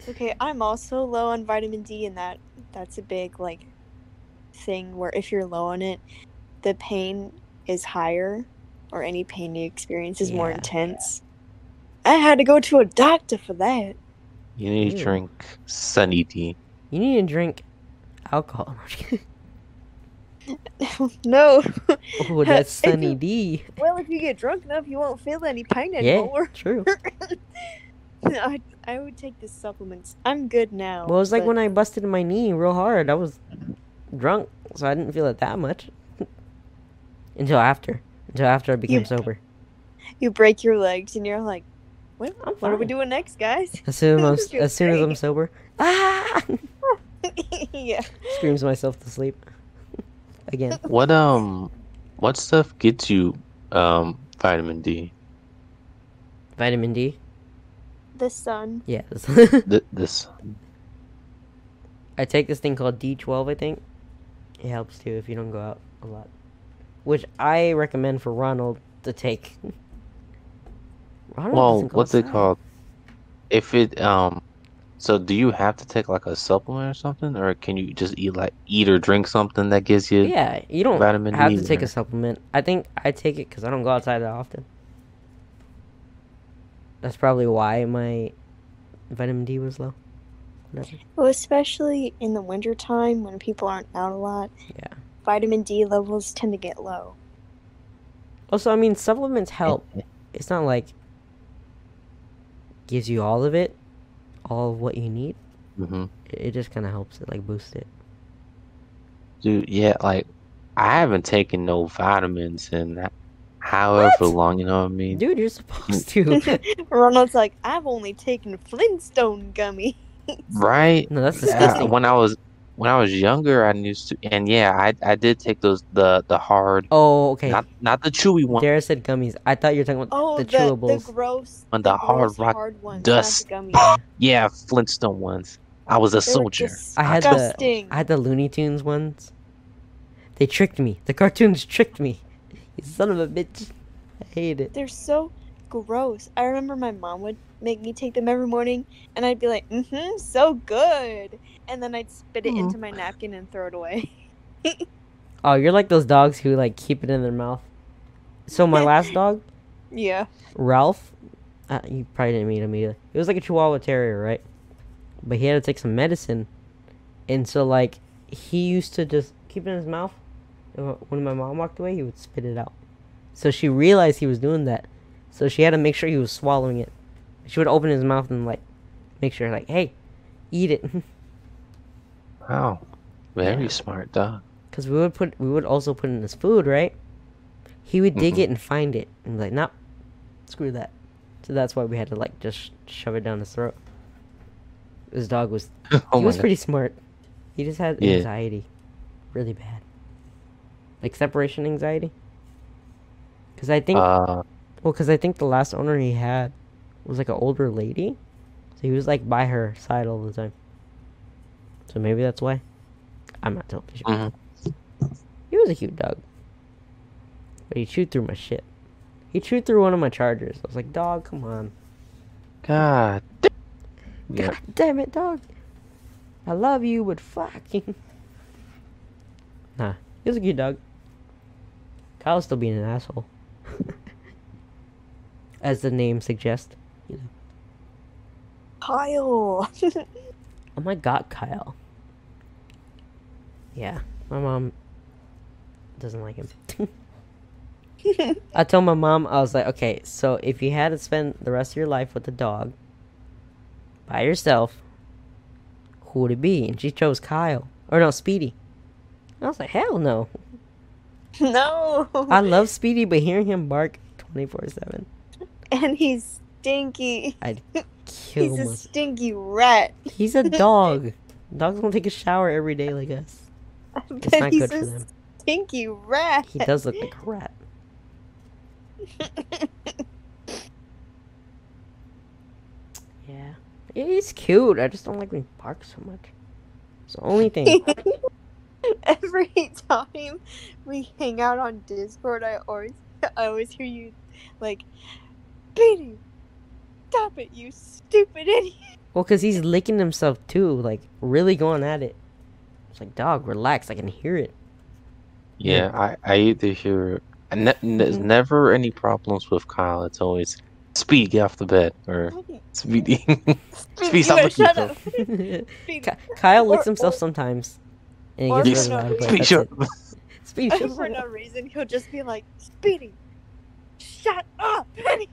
Okay, I'm also low on vitamin D, and that that's a big like thing where if you're low on it, the pain is higher, or any pain you experience is more Yeah. intense. I had to go to a doctor for that. you need to Ew. drink Sunny D. You need to drink alcohol. no. oh, that's Sunny you- D. well, if you get drunk enough, you won't feel any pain anymore. Yeah, true. I, I would take the supplements. I'm good now. Well, it was like when I busted my knee real hard. I was drunk, so I didn't feel it that much. Until after. Until after I became You- sober. you break your legs and you're like, "What? What are we doing next, guys?" As soon as I'm, as soon as I'm sober, ah, yeah. screams myself to sleep. Again, What um, what stuff gets you um vitamin D? vitamin D. The sun. Yes, Th- this I take this thing called D12. I think it helps too if you don't go out a lot, which I recommend for Ronald to take. Ronald well, doesn't go what's it called? If it um, so do you have to take like a supplement or something, or can you just eat like eat or drink something that gives you? Yeah, you don't Vitamin have D to take or- a supplement. I think I take it because I don't go outside that often. That's probably why my vitamin D was low. Whatever. Well, especially in the wintertime when people aren't out a lot. Yeah. Vitamin D levels tend to get low. Also, I mean, supplements help. It's not like gives you all of it, all of what you need. hmm It, it just kind of helps it, like boost it. Dude, yeah, like I haven't taken no vitamins in however What? long. You know what I mean? Dude, you're supposed to. Ronald's like, I've only taken Flintstone gummy. Right? no, that's Yeah, disgusting. when I was when I was younger, I used to, and yeah, I I did take those the the hard, oh, okay. not not the chewy one, Dara said gummies. I thought you were talking about Oh, the the, chewables. the gross, On the hard gross rock hard ones, dust. gummies. yeah, Flintstone ones. I was a They were soldier. I had the. I had the Looney Tunes ones. They tricked me. The cartoons tricked me. You son of a bitch. I hate it. They're so gross. I remember my mom would make me take them every morning, and I'd be like, "Mm-hmm, so good," and then I'd spit it Aw. into my napkin and throw it away. Oh, you're like those dogs who like keep it in their mouth. So my last dog, yeah. Ralph, uh, you probably didn't meet him either. It was like a Chihuahua Terrier, right? But he had to take some medicine, and so like he used to just keep it in his mouth. When my mom walked away, he would spit it out. So she realized he was doing that, so she had to make sure he was swallowing it. She would open his mouth and like make sure, like, hey, eat it, Wow, very Yeah. smart dog. because we would put we would also put in his food, right? He would dig Mhm. it and find it and be like, nope, screw that. So that's why we had to like just shove it down his throat. His dog was oh he was God. pretty smart. He just had Yeah. anxiety, really bad, like separation anxiety. Because I think, Uh, well, because I think the last owner he had was like an older lady, so he was like by her side all the time. So maybe that's why. I'm not totally sure. mhm. He was a cute dog, but he chewed through my shit. He chewed through one of my chargers. I was like, dog, come on. God. Yeah. God damn it, dog. I love you, but fucking. Nah, he was a cute dog. Kyle's still being an asshole. As the name suggests. Kyle. Oh my god, Kyle. Yeah, my mom doesn't like him. I told my mom, I was like, okay, so if you had to spend the rest of your life with a dog by yourself, who would it be? And she chose Kyle. Or no, Speedy. I was like, hell no. no. I love Speedy, but hearing him bark 24 7, and he's stinky. I'd kill He's a stinky rat. He's a dog. Dogs don't take a shower every day like us. It's but not he's good a for them. stinky rat. He does look like a rat. Yeah. He's cute. I just don't like when he barks so much. It's the only thing. Every time we hang out on Discord, I always, I always hear you, like, Speedy, stop it, you stupid idiot. Well, because he's licking himself too, like really going at it. It's like, dog, relax. I can hear it. Yeah, I, I either hear ne- n- there's mm-hmm. never any problems with Kyle. It's always Speed, get off the bed, or oh, Speedy. Speedy, you stop better licking shut yourself. up. Speedy. Kyle licks Or- himself or- sometimes, and he gets for really no loud. But Speedy, that's shut up. Speedy, shut for no reason, he'll just be like, Speedy, shut up. And he's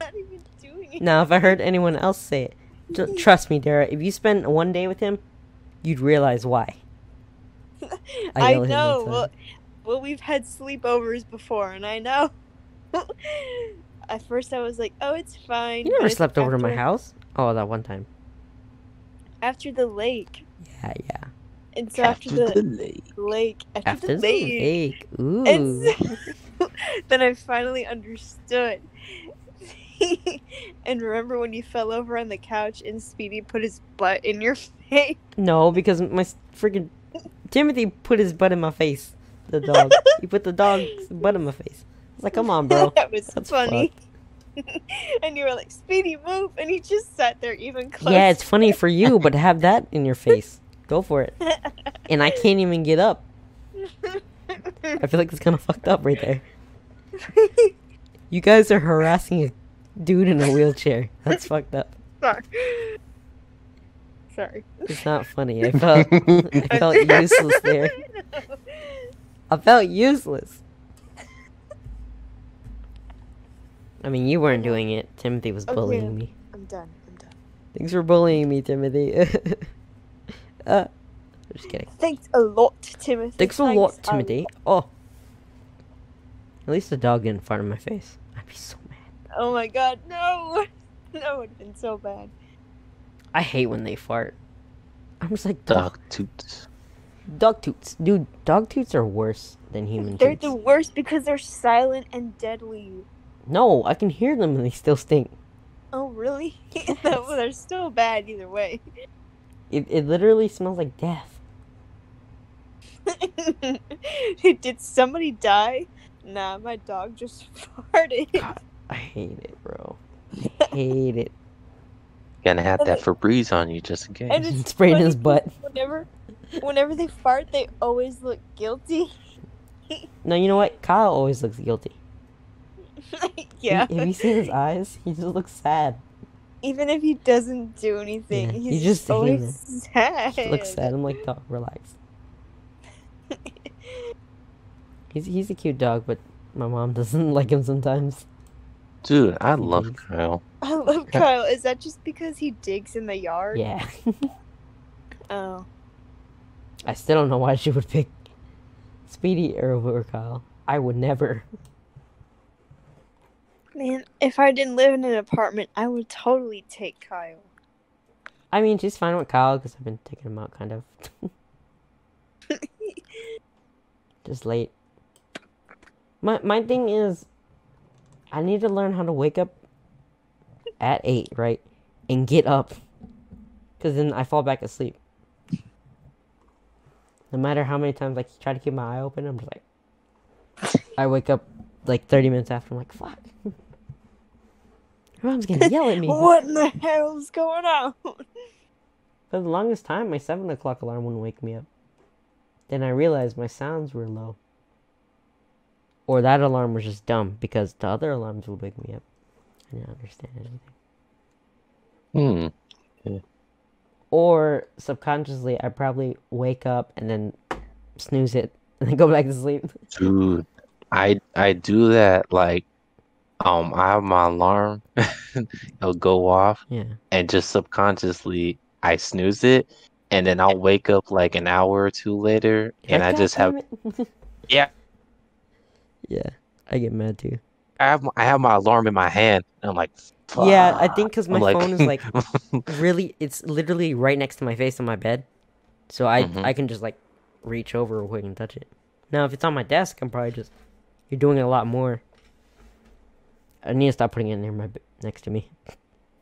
not even doing it. Now, if I heard anyone else say it, ju- trust me, Dara. If you spend one day with him, you'd realize why. I, yell at him all know. Well, well, we've had sleepovers before, and I know. At first, I was like, "Oh, it's fine." You but never slept over to my house. Oh, that one time. After the lake, Yeah, yeah. and so after, the, lake. lake, after, After the the lake, lake. Ooh. and so- then I finally understood. and remember when you fell over on the couch and Speedy put his butt in your face? No, because my freaking Timothy put his butt in my face. The dog. he put the dog's butt in my face. I was like, come on, bro. that was That's funny. and you were like, "Speedy, move!" And he just sat there even closer. Yeah, it's funny for you, but have that in your face. Go for it. And I can't even get up. I feel like it's kind of fucked up right there. You guys are harassing a dude in a wheelchair. That's fucked up. Sorry. Sorry. It's not funny. I felt I felt useless there. I felt useless. I mean, you weren't doing it. Timothy was Okay. bullying me. I'm done. I'm done. Thanks for bullying me, Timothy. uh, just kidding. Thanks a lot, Timothy. Thanks a lot, a Timothy. Oh. At least the dog didn't fart in my face. I'd be so mad. Oh my god, no! That would have been so bad. I hate when they fart. I'm just like, dog, Dog toots. dog toots. Dude, dog toots are worse than human They're toots. the worst because they're silent and deadly. No, I can hear them and they still stink. Oh, really? no, they're still bad either way. It, it literally smells like death. Did somebody die? Nah, my dog just farted. God, I hate it, bro. I hate it. Gonna have that Febreze on you just in case. And it's Spraying funny his butt. Whenever, whenever they fart, they always look guilty. No, you know what? Kyle always looks guilty. yeah. Have you seen his eyes? He just looks sad. Even if he doesn't do anything, Yeah, he's you just just always sad. He looks sad. I'm like, dog, relax. He's he's a cute dog, but my mom doesn't like him sometimes. Dude, I love Kyle. I love Kyle. Is that just because he digs in the yard? Yeah. Oh. I still don't know why she would pick Speedy over Kyle. I would never. Man, if I didn't live in an apartment, I would totally take Kyle. I mean, she's fine with Kyle because I've been taking him out kind of. Just late. My my thing is, I need to learn how to wake up at eight, right, and get up, because then I fall back asleep. No matter how many times I try to keep my eye open, I'm just like, I wake up like thirty minutes after. I'm like, fuck. Your mom's gonna yell at me. What in the hell's going on? For the longest time, my 7 o'clock alarm wouldn't wake me up. Then I realized my sounds were low. Or that alarm was just dumb because the other alarms would wake me up. I didn't understand anything. Hmm. Yeah. Or subconsciously, I probably wake up and then snooze it and then go back to sleep. Dude, I I do that like um I have my alarm it'll go off Yeah. and just subconsciously I snooze it and then I'll wake up like an hour or two later and I just have. Yeah. Yeah. I get mad too. I have my, I have my alarm in my hand and I'm like Yeah, I think because my I'm phone is like really, it's literally right next to my face on my bed, so I Mhm. I can just like reach over real quick and touch it. Now, if it's on my desk, I'm probably just you're doing it a lot more. I need to stop putting it near my next to me.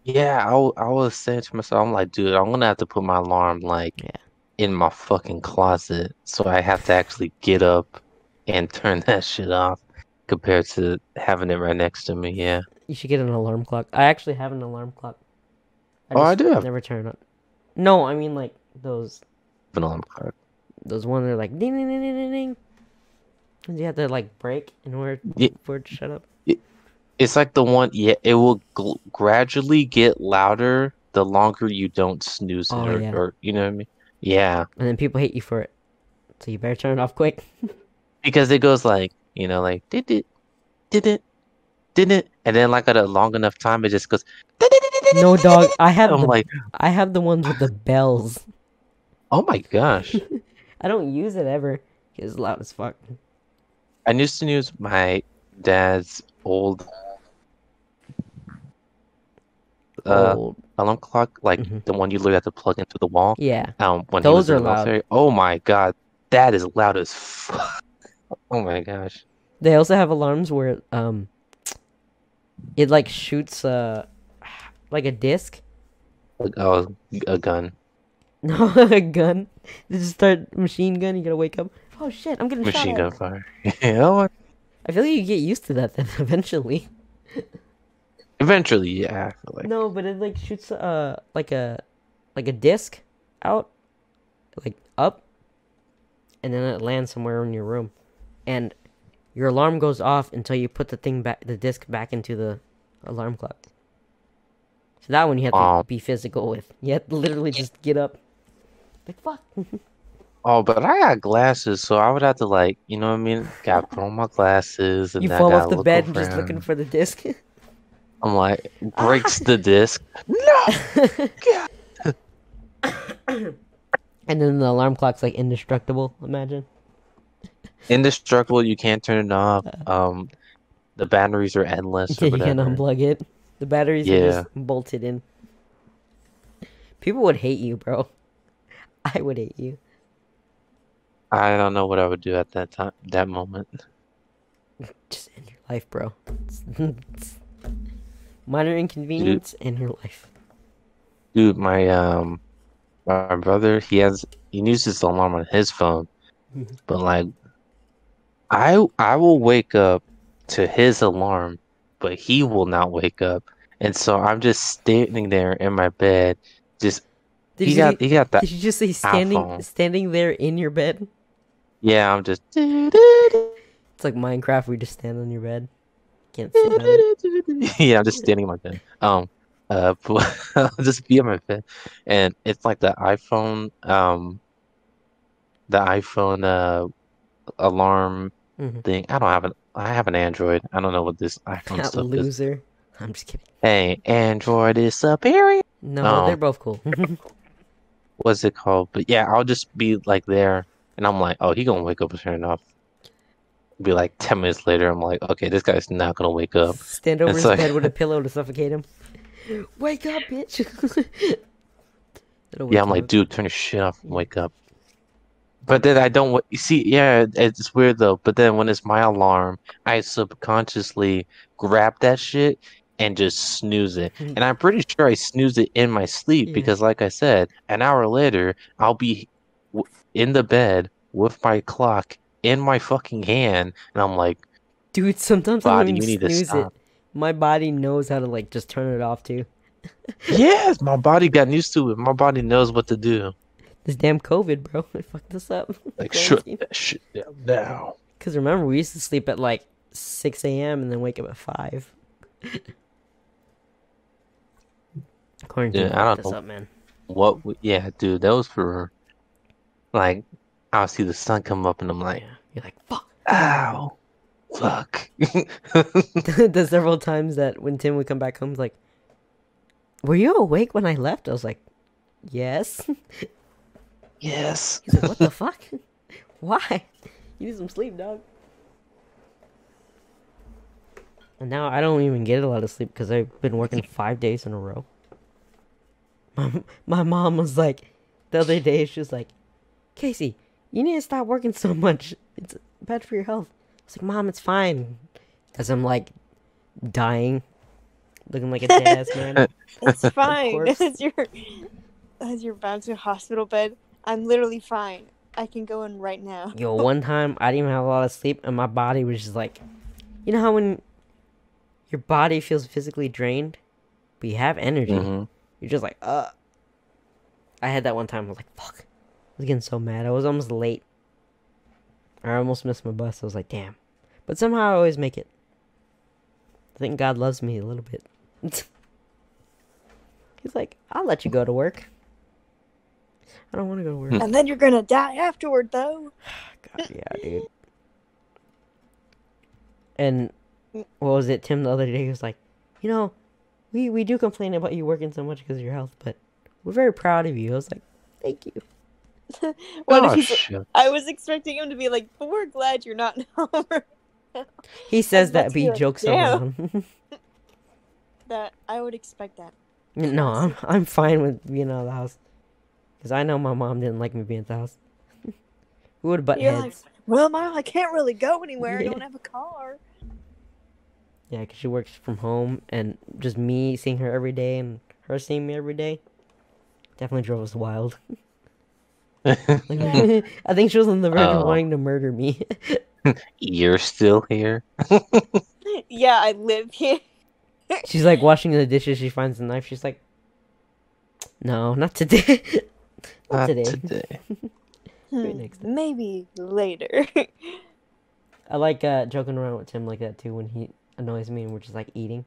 Yeah, I, w- I was saying to myself, I'm like, dude, I'm gonna have to put my alarm like Yeah. in my fucking closet, so I have to actually get up and turn that shit off compared to having it right next to me. Yeah. You should get an alarm clock. I actually have an alarm clock. Oh, I do Never turn it. No, I mean like those An alarm clock. those ones that are like ding ding ding ding ding ding. And you have to like break in order Yeah. for it to shut up. It's like the one, yeah, it will gl- gradually get louder the longer you don't snooze oh, it, Oh, or, yeah. or you know what I mean? Yeah, And then people hate you for it. So you better turn it off quick. because it goes like, you know, like did it, did it, did it, and then like at a long enough time, it just goes. No dog, I have I'm the like, I have the ones with the bells. oh my gosh. I don't use it ever. It's loud as fuck. I used to use my dad's old uh Old. alarm clock, like Mhm. the one you literally have to plug into the wall. Yeah. Um, when Those are loud. military. Oh my god, that is loud as fuck. Oh my gosh. They also have alarms where um it like shoots uh like a disc. Oh, a gun, No, a gun. They just start machine gun. You gotta wake up. Oh shit! I'm getting machine shot gun fire. yeah. I feel like you get used to that then eventually. Eventually, yeah. Like No, but it like shoots uh like a like a disc out, like up, and then it lands somewhere in your room, and your alarm goes off until you put the thing back, the disc back into the alarm clock. So that one you have to be physical with. You have to literally just get up. Like fuck. Oh, but I got glasses, so I would have to like, you know what I mean? Got to put on my glasses and You fall off the bed and just looking for the disc. I'm like, breaks the disc. No. and then the alarm clock's like indestructible. Imagine. Indestructible. You can't turn it off. Um, the batteries are endless Yeah, you can whatever. unplug it. The batteries are just bolted in. People would hate you, bro. I would hate you. I don't know what I would do at that time, that moment. Just end your life, bro. Minor inconvenience in your life. Dude, my um, my brother, he has he uses the alarm on his phone, Mhm. but like, I I will wake up to his alarm, but he will not wake up, and so I'm just standing there in my bed, just Did he you, got he got that. did you just say standing iPhone. standing there in your bed? Yeah, I'm just. It's like Minecraft. We just stand on your bed. Can't sit it. yeah, I'm just standing in my bed. Um, uh, I'll just be on my bed, and it's like the iPhone, um, the iPhone uh alarm Mhm. thing. I don't have an. I have an Android. I don't know what this iPhone That stuff is. loser. I'm just kidding. Hey, Android is superior. No, Oh. they're both cool. What's it called? But yeah, I'll just be like there, and I'm like, oh, he gonna wake up and turn it off. Be like ten minutes later, I'm like, okay, this guy's not gonna wake up. Stand over It's his like- bed with a pillow to suffocate him. Wake up, bitch. Yeah, I'm like, dude, turn your shit off and wake up. But then I don't. You see, yeah, it's weird though. But then when it's my alarm, I subconsciously grab that shit and just snooze it. Hmm. And I'm pretty sure I snooze it in my sleep Yeah. because, like I said, an hour later, I'll be w- in the bed with my clock in my fucking hand, and I'm like, Dude, sometimes I don't even need to snooze it. My body knows how to like just turn it off too. yes, my body got used to it. My body knows what to do. This damn COVID, bro. I fucked this up. Like, shut that shit down now. Because remember, we used to sleep at like 6 a.m. and then wake up at 5. Quarantine Yeah, I don't fucked us know. up, man. What? w- Yeah, dude, that was for like I'll see the sun come up and I'm like, You're like, fuck. ow. Fuck. the several times that when Tim would come back home, he's like, "Were you awake when I left?" I was like, "Yes." Yes. He's like, "What the fuck? Why? You need some sleep, dog." And now I don't even get a lot of sleep because I've been working five days in a row. My my mom was like, the other day she was like, "Casey, you need to stop working so much. It's bad for your health." I was like, "Mom, it's fine." As I'm like dying, looking like a dead ass man. It's fine. as you're as you're bound to a hospital bed, I'm literally fine. I can go in right now. Yo, one time I didn't even have a lot of sleep, and my body was just like, you know how when your body feels physically drained, but you have energy, hmm you're just like, uh. I had that one time. I was like, fuck. I was getting so mad. I was almost late. I almost missed my bus. I was like, damn. But somehow I always make it. I think God loves me a little bit. He's like, I'll let you go to work. I don't want to go to work. And then you're gonna die afterward, though. God, yeah, dude. And what was it? Tim the other day he was like, you know, we we do complain about you working so much because of your health, but we're very proud of you. I was like, thank you. What oh, shit. I was expecting him to be like, "But we're glad you're not in home." He says that, but be he like, jokes "Damn." around. that I would expect that. no, I'm I'm fine with being out of the house because I know my mom didn't like me being at the house. we would butt You're heads. like, well, mom, I can't really go anywhere. Yeah. I don't have a car. Yeah, because she works from home, and just me seeing her every day and her seeing me every day definitely drove us wild. Like, I think she was on the verge of Oh. wanting to murder me. You're still here. yeah, I live here. She's like washing the dishes. She finds the knife. She's like, "No, not today. Not Not today." today. Maybe Hmm, next time. Maybe later. I like uh, joking around with Tim like that too when he annoys me and we're just like eating.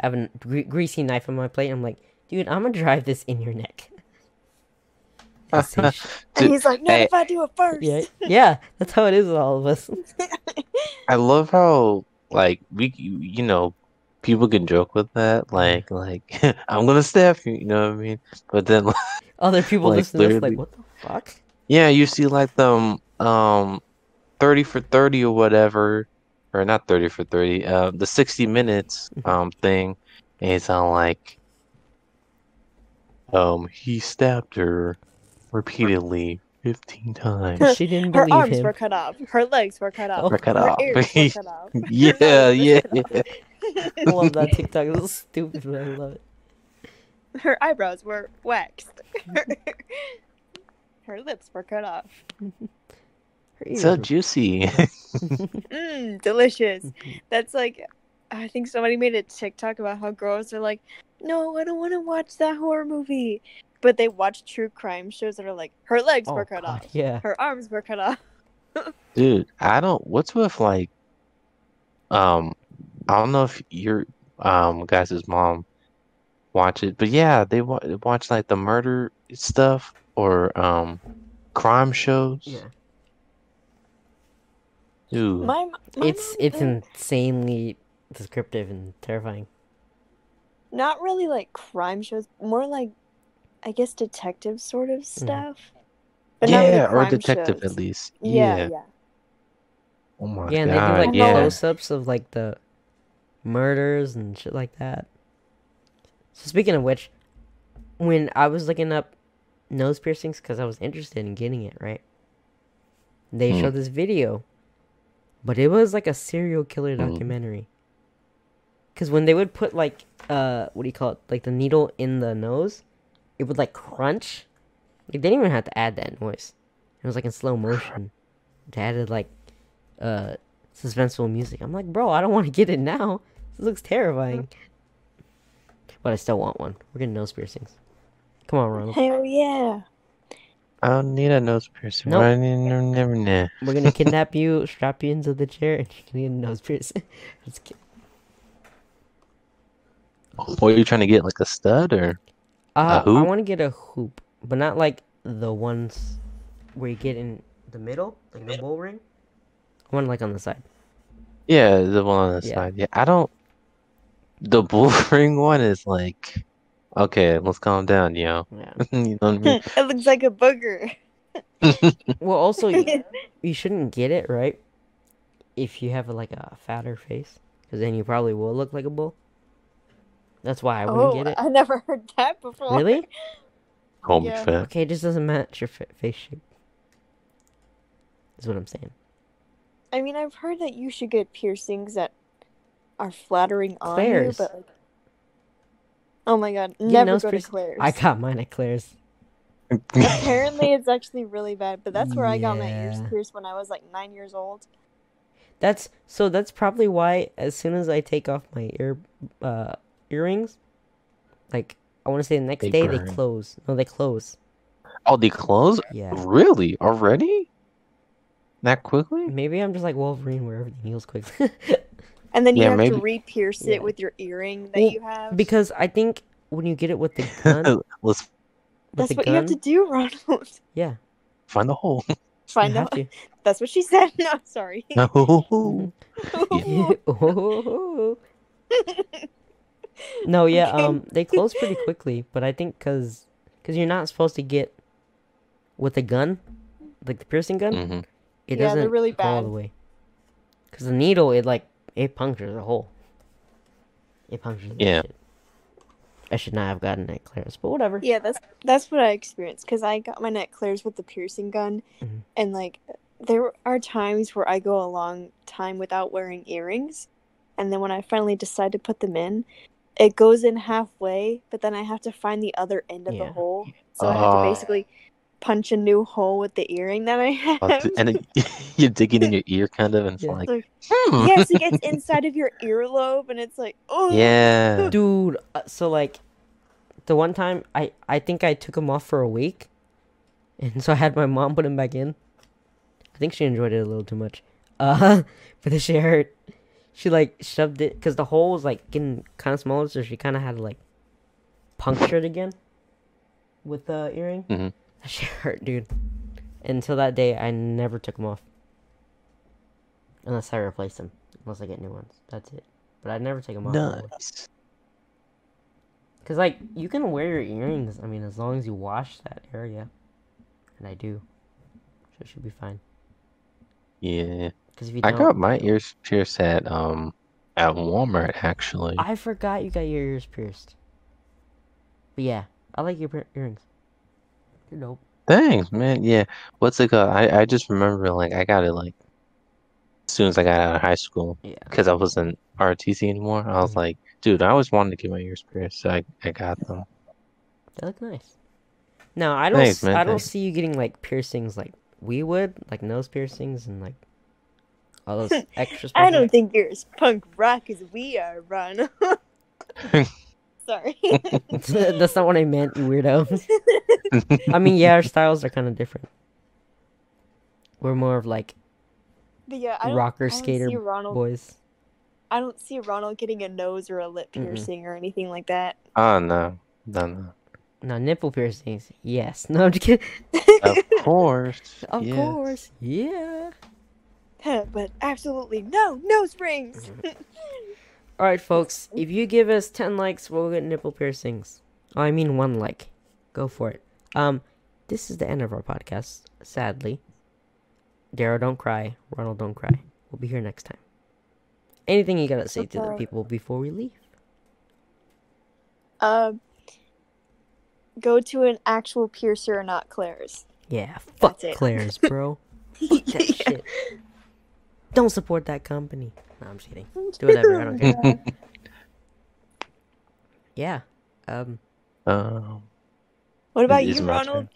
I have a gre- greasy knife on my plate. I'm like, dude, I'm gonna drive this in your neck. I say and he's like, "No, Hey. if I do it first. yeah, yeah, that's how it is with all of us. I love how like we you you know people can joke with that like like I'm gonna stab you you know what I mean but then Other people Like, listen to this like, what the fuck? yeah you see like them um 30 for 30 or whatever or not 30 for 30 uh the 60 minutes um thing and it's all like um he stabbed her repeatedly 15 times She didn't Her arms him. were cut off. Her legs were cut off. Oh. Were cut her off. ears were cut off. her yeah yeah. I love that TikTok. It's stupid, but I love it. Her eyebrows were waxed. Her lips were cut off. Her ears so were- juicy Mmm, delicious. That's like, I think somebody made a TikTok about how girls are like, no, I don't want to watch that horror movie. But they watch true crime shows that are like, her legs oh, were cut God, off. yeah. Her arms were cut off. Dude, I don't. What's with like, um, I don't know if your um guys' mom watch it, but yeah, they wa- watch like the murder stuff or um crime shows. Yeah. Dude, My, my It's mom, it's insanely descriptive and terrifying. not really like crime shows, more like, I guess, detective sort of stuff. But not really yeah, or detective shows. at least. Yeah, Yeah. yeah. Oh my Yeah, and they do like Yeah. close-ups of like the murders and shit like that. So speaking of which, when I was looking up nose piercings because I was interested in getting it, right? They Hmm. showed this video, but it was like a serial killer Hmm. documentary. Because when they would put like uh, what do you call it, like the needle in the nose, it would like crunch. Like, they didn't even have to add that noise. It was like in slow motion. They added like uh suspenseful music. I'm like, bro, I don't want to get it now. This looks terrifying. But I still want one. We're getting nose piercings. Come on, Ronald. Hell yeah. I don't need a nose piercing. Nope. Right in there, never know. We're gonna kidnap you, strap you into the chair, and you're gonna get a nose piercing. Let's get- What are you trying to get? Like a stud or? Uh, I hoop? want to get a hoop, but not like the ones where you get in the middle, like the bull ring. One like on the side. Yeah, the one on the Yeah. side. Yeah, I don't. The bullring one is like, okay, let's calm down, you know. Yeah. you know what I mean? it looks like a booger. Well, also you, you shouldn't get it right if you have like a fatter face, because then you probably will look like a bull. That's why I wouldn't oh, get it. I never heard that before. Really? Homie Yeah. fat. Okay, it just doesn't match your fa- face shape. Is what I'm saying. I mean, I've heard that you should get piercings that are flattering on you, but like, oh my god, Get never nose go to Claire's. I got mine at Claire's. Apparently, it's actually really bad, but that's where I got my ears Yeah. pierced when I was like nine years old. That's so. That's probably why. As soon as I take off my ear, uh, earrings, like I want to say the next They day they close. No, they close. oh, they close? Yeah. Really? Already? That quickly? Maybe I'm just like Wolverine, where everything heals quickly. And then you Yeah, have maybe- to re-pierce Yeah. it with your earring that Well, you have. because I think when you get it with the gun, with that's the what gun, you have to do, Ronald. yeah, find the hole. Find out. That's what she said. No, sorry. No. Oh. no, yeah, um, they close pretty quickly, but I think because because you're not supposed to get with a gun, like the piercing gun, hmm it Yeah, they're doesn't really go all the way. Because the needle, it like it punctures a hole. It punctures. Yeah. shit. I should not have gotten that clearance, but whatever. Yeah, that's that's what I experienced because I got my neck clears with the piercing gun, Mhm. and like there are times where I go a long time without wearing earrings, and then when I finally decide to put them in, it goes in halfway, but then I have to find the other end of Yeah. the hole, so I have to Oh. basically punch a new hole with the earring that I have. Oh, and then you're digging in your ear, kind of, and it's Yeah. like, Like, hmm. yes, it gets inside of your earlobe, and it's like, oh, Yeah. dude. Uh, so like, the one time I I think I took them off for a week, and so I had my mom put them back in. I think she enjoyed it a little too much. Uh, but then she hurt. She like shoved it because the hole was like getting kind of smaller, so she kind of had to like puncture it again with the earring. Mhm. That shit hurt, dude. Until that day, I never took them off. Unless I replace them. Unless I get new ones. That's it. But I never take them off. Nice. Because, like, you can wear your earrings, I mean, as long as you wash that area. And I do. So it should be fine. Yeah. Because if you I got my ears pierced at um at Walmart actually. I forgot you got your ears pierced. But yeah, I like your earrings. You're dope. Thanks, man. Yeah. What's it called? I I just remember like I got it like as soon as I got out of high school Yeah. because I wasn't ROTC anymore. I was Mhm. like, dude, I always wanted to get my ears pierced, so I I got them. They look nice. No, I don't. Thanks, man, I don't thanks. see you getting like piercings like we would, like nose piercings and like all those extra. I don't think you're as punk rock as we are, Ron. Sorry. That's not what I meant, you weirdo. I mean, yeah, our styles are kind of different. We're more of like But yeah, I don't, rocker I don't skater see Ronald. boys. I don't see Ronald getting a nose or a lip Mm-mm. piercing or anything like that. oh no, no, no. No nipple piercings. Yes. No, I'm just kidding. Of course. of yes. course. Yeah. but absolutely no nose rings. All right, folks. If you give us ten likes, we'll get nipple piercings. Oh, I mean one like. Go for it. Um, this is the end of our podcast. Sadly. Darrow, don't cry. Ronald, don't cry. We'll be here next time. Anything you gotta say That's to the people before we leave? um, go to an actual piercer, not Claire's. Yeah, fuck. Claire's, bro. Fuck that shit. Don't support that company. No, I'm just kidding. Do whatever. I don't care. Yeah. Um, Um, What about you, Ronald?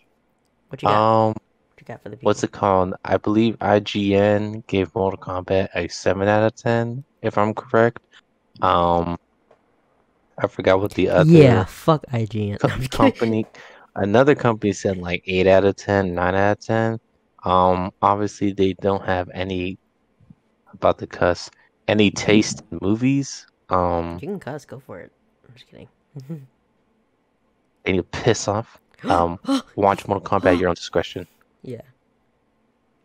what you got? um, what you got for the people? what's it called? I believe IGN gave Mortal Kombat a seven out of ten, if I'm correct. Um, I forgot what the other Yeah, fuck IGN. co- I'm just kidding. company another company said like 8 out of 10 9 out of 10 um obviously they don't have any about the cuss any taste in movies um You can cuss. Go for it. I'm just kidding. they need to piss off um watch mortal kombat at your own discretion yeah.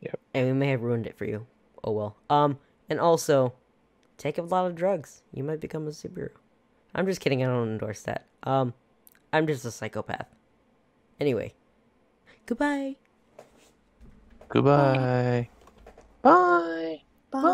Yep. And we may have ruined it for you. Oh well. Um, and also, take a lot of drugs. You might become a superhero. I'm just kidding. I don't endorse that. Um, I'm just a psychopath. Anyway, goodbye. Goodbye. Bye.